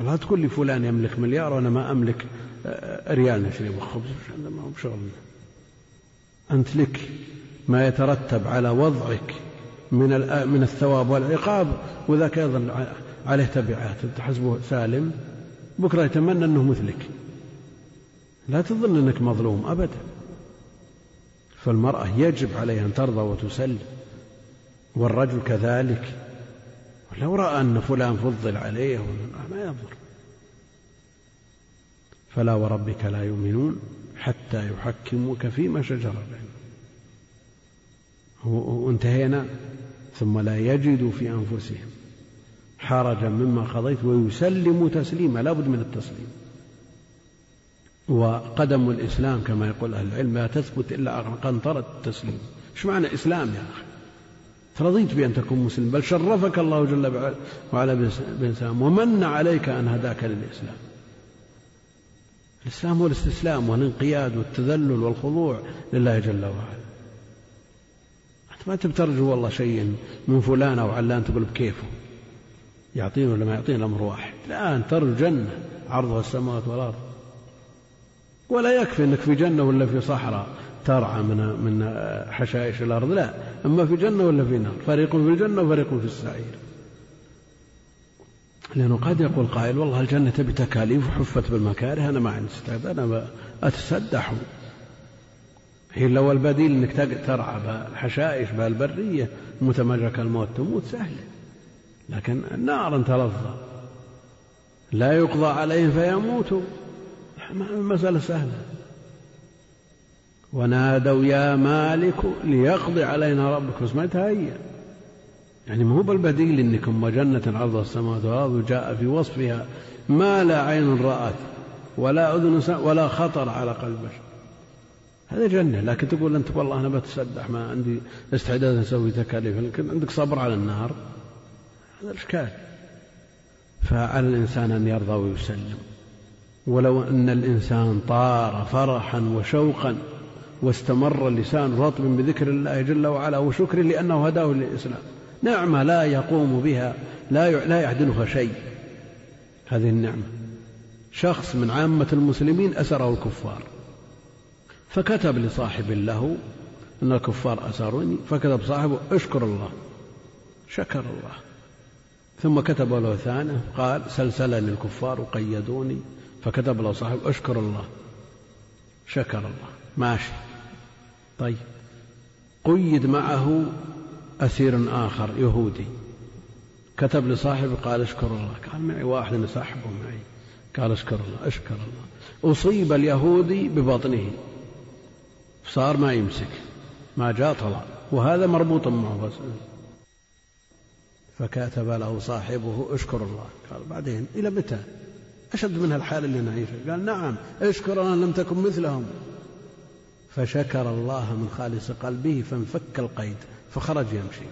S2: لا تقول لي فلان يملك مليار وأنا ما أملك آه، ريال نشري بخبز ما هو بشغلنا أنت لك ما يترتب على وضعك من من الثواب والعقاب وذاك أيضا عليه تبعات. تحسبه سالم بكرة يتمنى أنه مثلك. لا تظن أنك مظلوم ابدا. فالمرأة يجب عليها أن ترضى وتسلم والرجل كذلك. لو رأى أن فلان فضل عليه ما ينظر. فلا وربك لا يؤمنون حتى يحكموك فيما شجر بينهم. وانتهينا ثم لا يجدوا في أنفسهم حرجا مما قضيت ويسلموا تسليما لا بد من التسليم. وقدم الإسلام كما يقول أهل العلم لا تثبت إلا قنطرة التسليم. إيش معنى إسلام يا أخي؟ رضيت بأن تكون مسلم بل شرفك الله جل وعلا بإنسان ومن عليك أن هداك للإسلام. الإسلام هو الاستسلام والانقياد والتذلل والخضوع لله جل وعلا. ما تبترجوا والله شيء من فلان أو علان تقول بكيفه. يعطينه ولا ما يعطينه الأمر واحد. الآن ترجو جنة عرضها السماوات والأرض. ولا يكفي أنك في جنة ولا في صحراء. ترعى من من حشائش الأرض؟ لا. أما في جنة ولا في نار فريق في الجنة وفريق في السعير. لأنه قد يقول قائل والله الجنة بتكاليف وحفت بالمكاره أنا ما عندي استعداد أنا أتسدح. هي لو البديل إنك ترعى بحشائش بالبرية جاك الموت تموت سهلة لكن النار تلظى لا يقضى عليهم فيموتوا المسألة سهلة. ونادوا يا مالك ليقضي علينا ربك. بس ما يتهيأ. يعني ما هو بالبديل إنكم وجنة عرض السماوات والأرض وجاء في وصفها ما لا عين رأت ولا أذن ولا خطر على قلب بشر هذا جنة. لكن تقول أنت والله أنا بتسدح ما عندي استعداد أسوي تكاليف. لكن عندك صبر على النار. هذا الإشكال فعلى الإنسان أن يرضى ويسلم. ولو أن الإنسان طار فرحا وشوقا واستمر اللسان رطب بذكر الله جل وعلا وشكر لأنه هداه للإسلام. نعمة لا يقوم بها لا لا يعدلها شيء. هذه النعمة. شخص من عامة المسلمين أسره الكفار. فكتب لصاحب له أن الكفار أسروني فكتب صاحبه اشكر الله شكر الله. ثم كتب له ثاني قال سلسلني الكفار وقيدوني فكتب له صاحب اشكر الله شكر الله. ماشي. طيب. قيد معه أسير آخر يهودي. كتب لصاحبه قال اشكر الله. قال معي واحد يسحبه معي. قال اشكر الله اشكر الله. أصيب اليهودي ببطنه. صار ما يمسك. ما جاء طلع وهذا مربوط معه فكاتب له صاحبه اشكر الله. قال بعدين إلى متى؟ أشد من الحال اللي نعيشها قال نعم اشكر أن لم تكن مثلهم. فشكر الله من خالص قلبه فانفك القيد فخرج يمشي.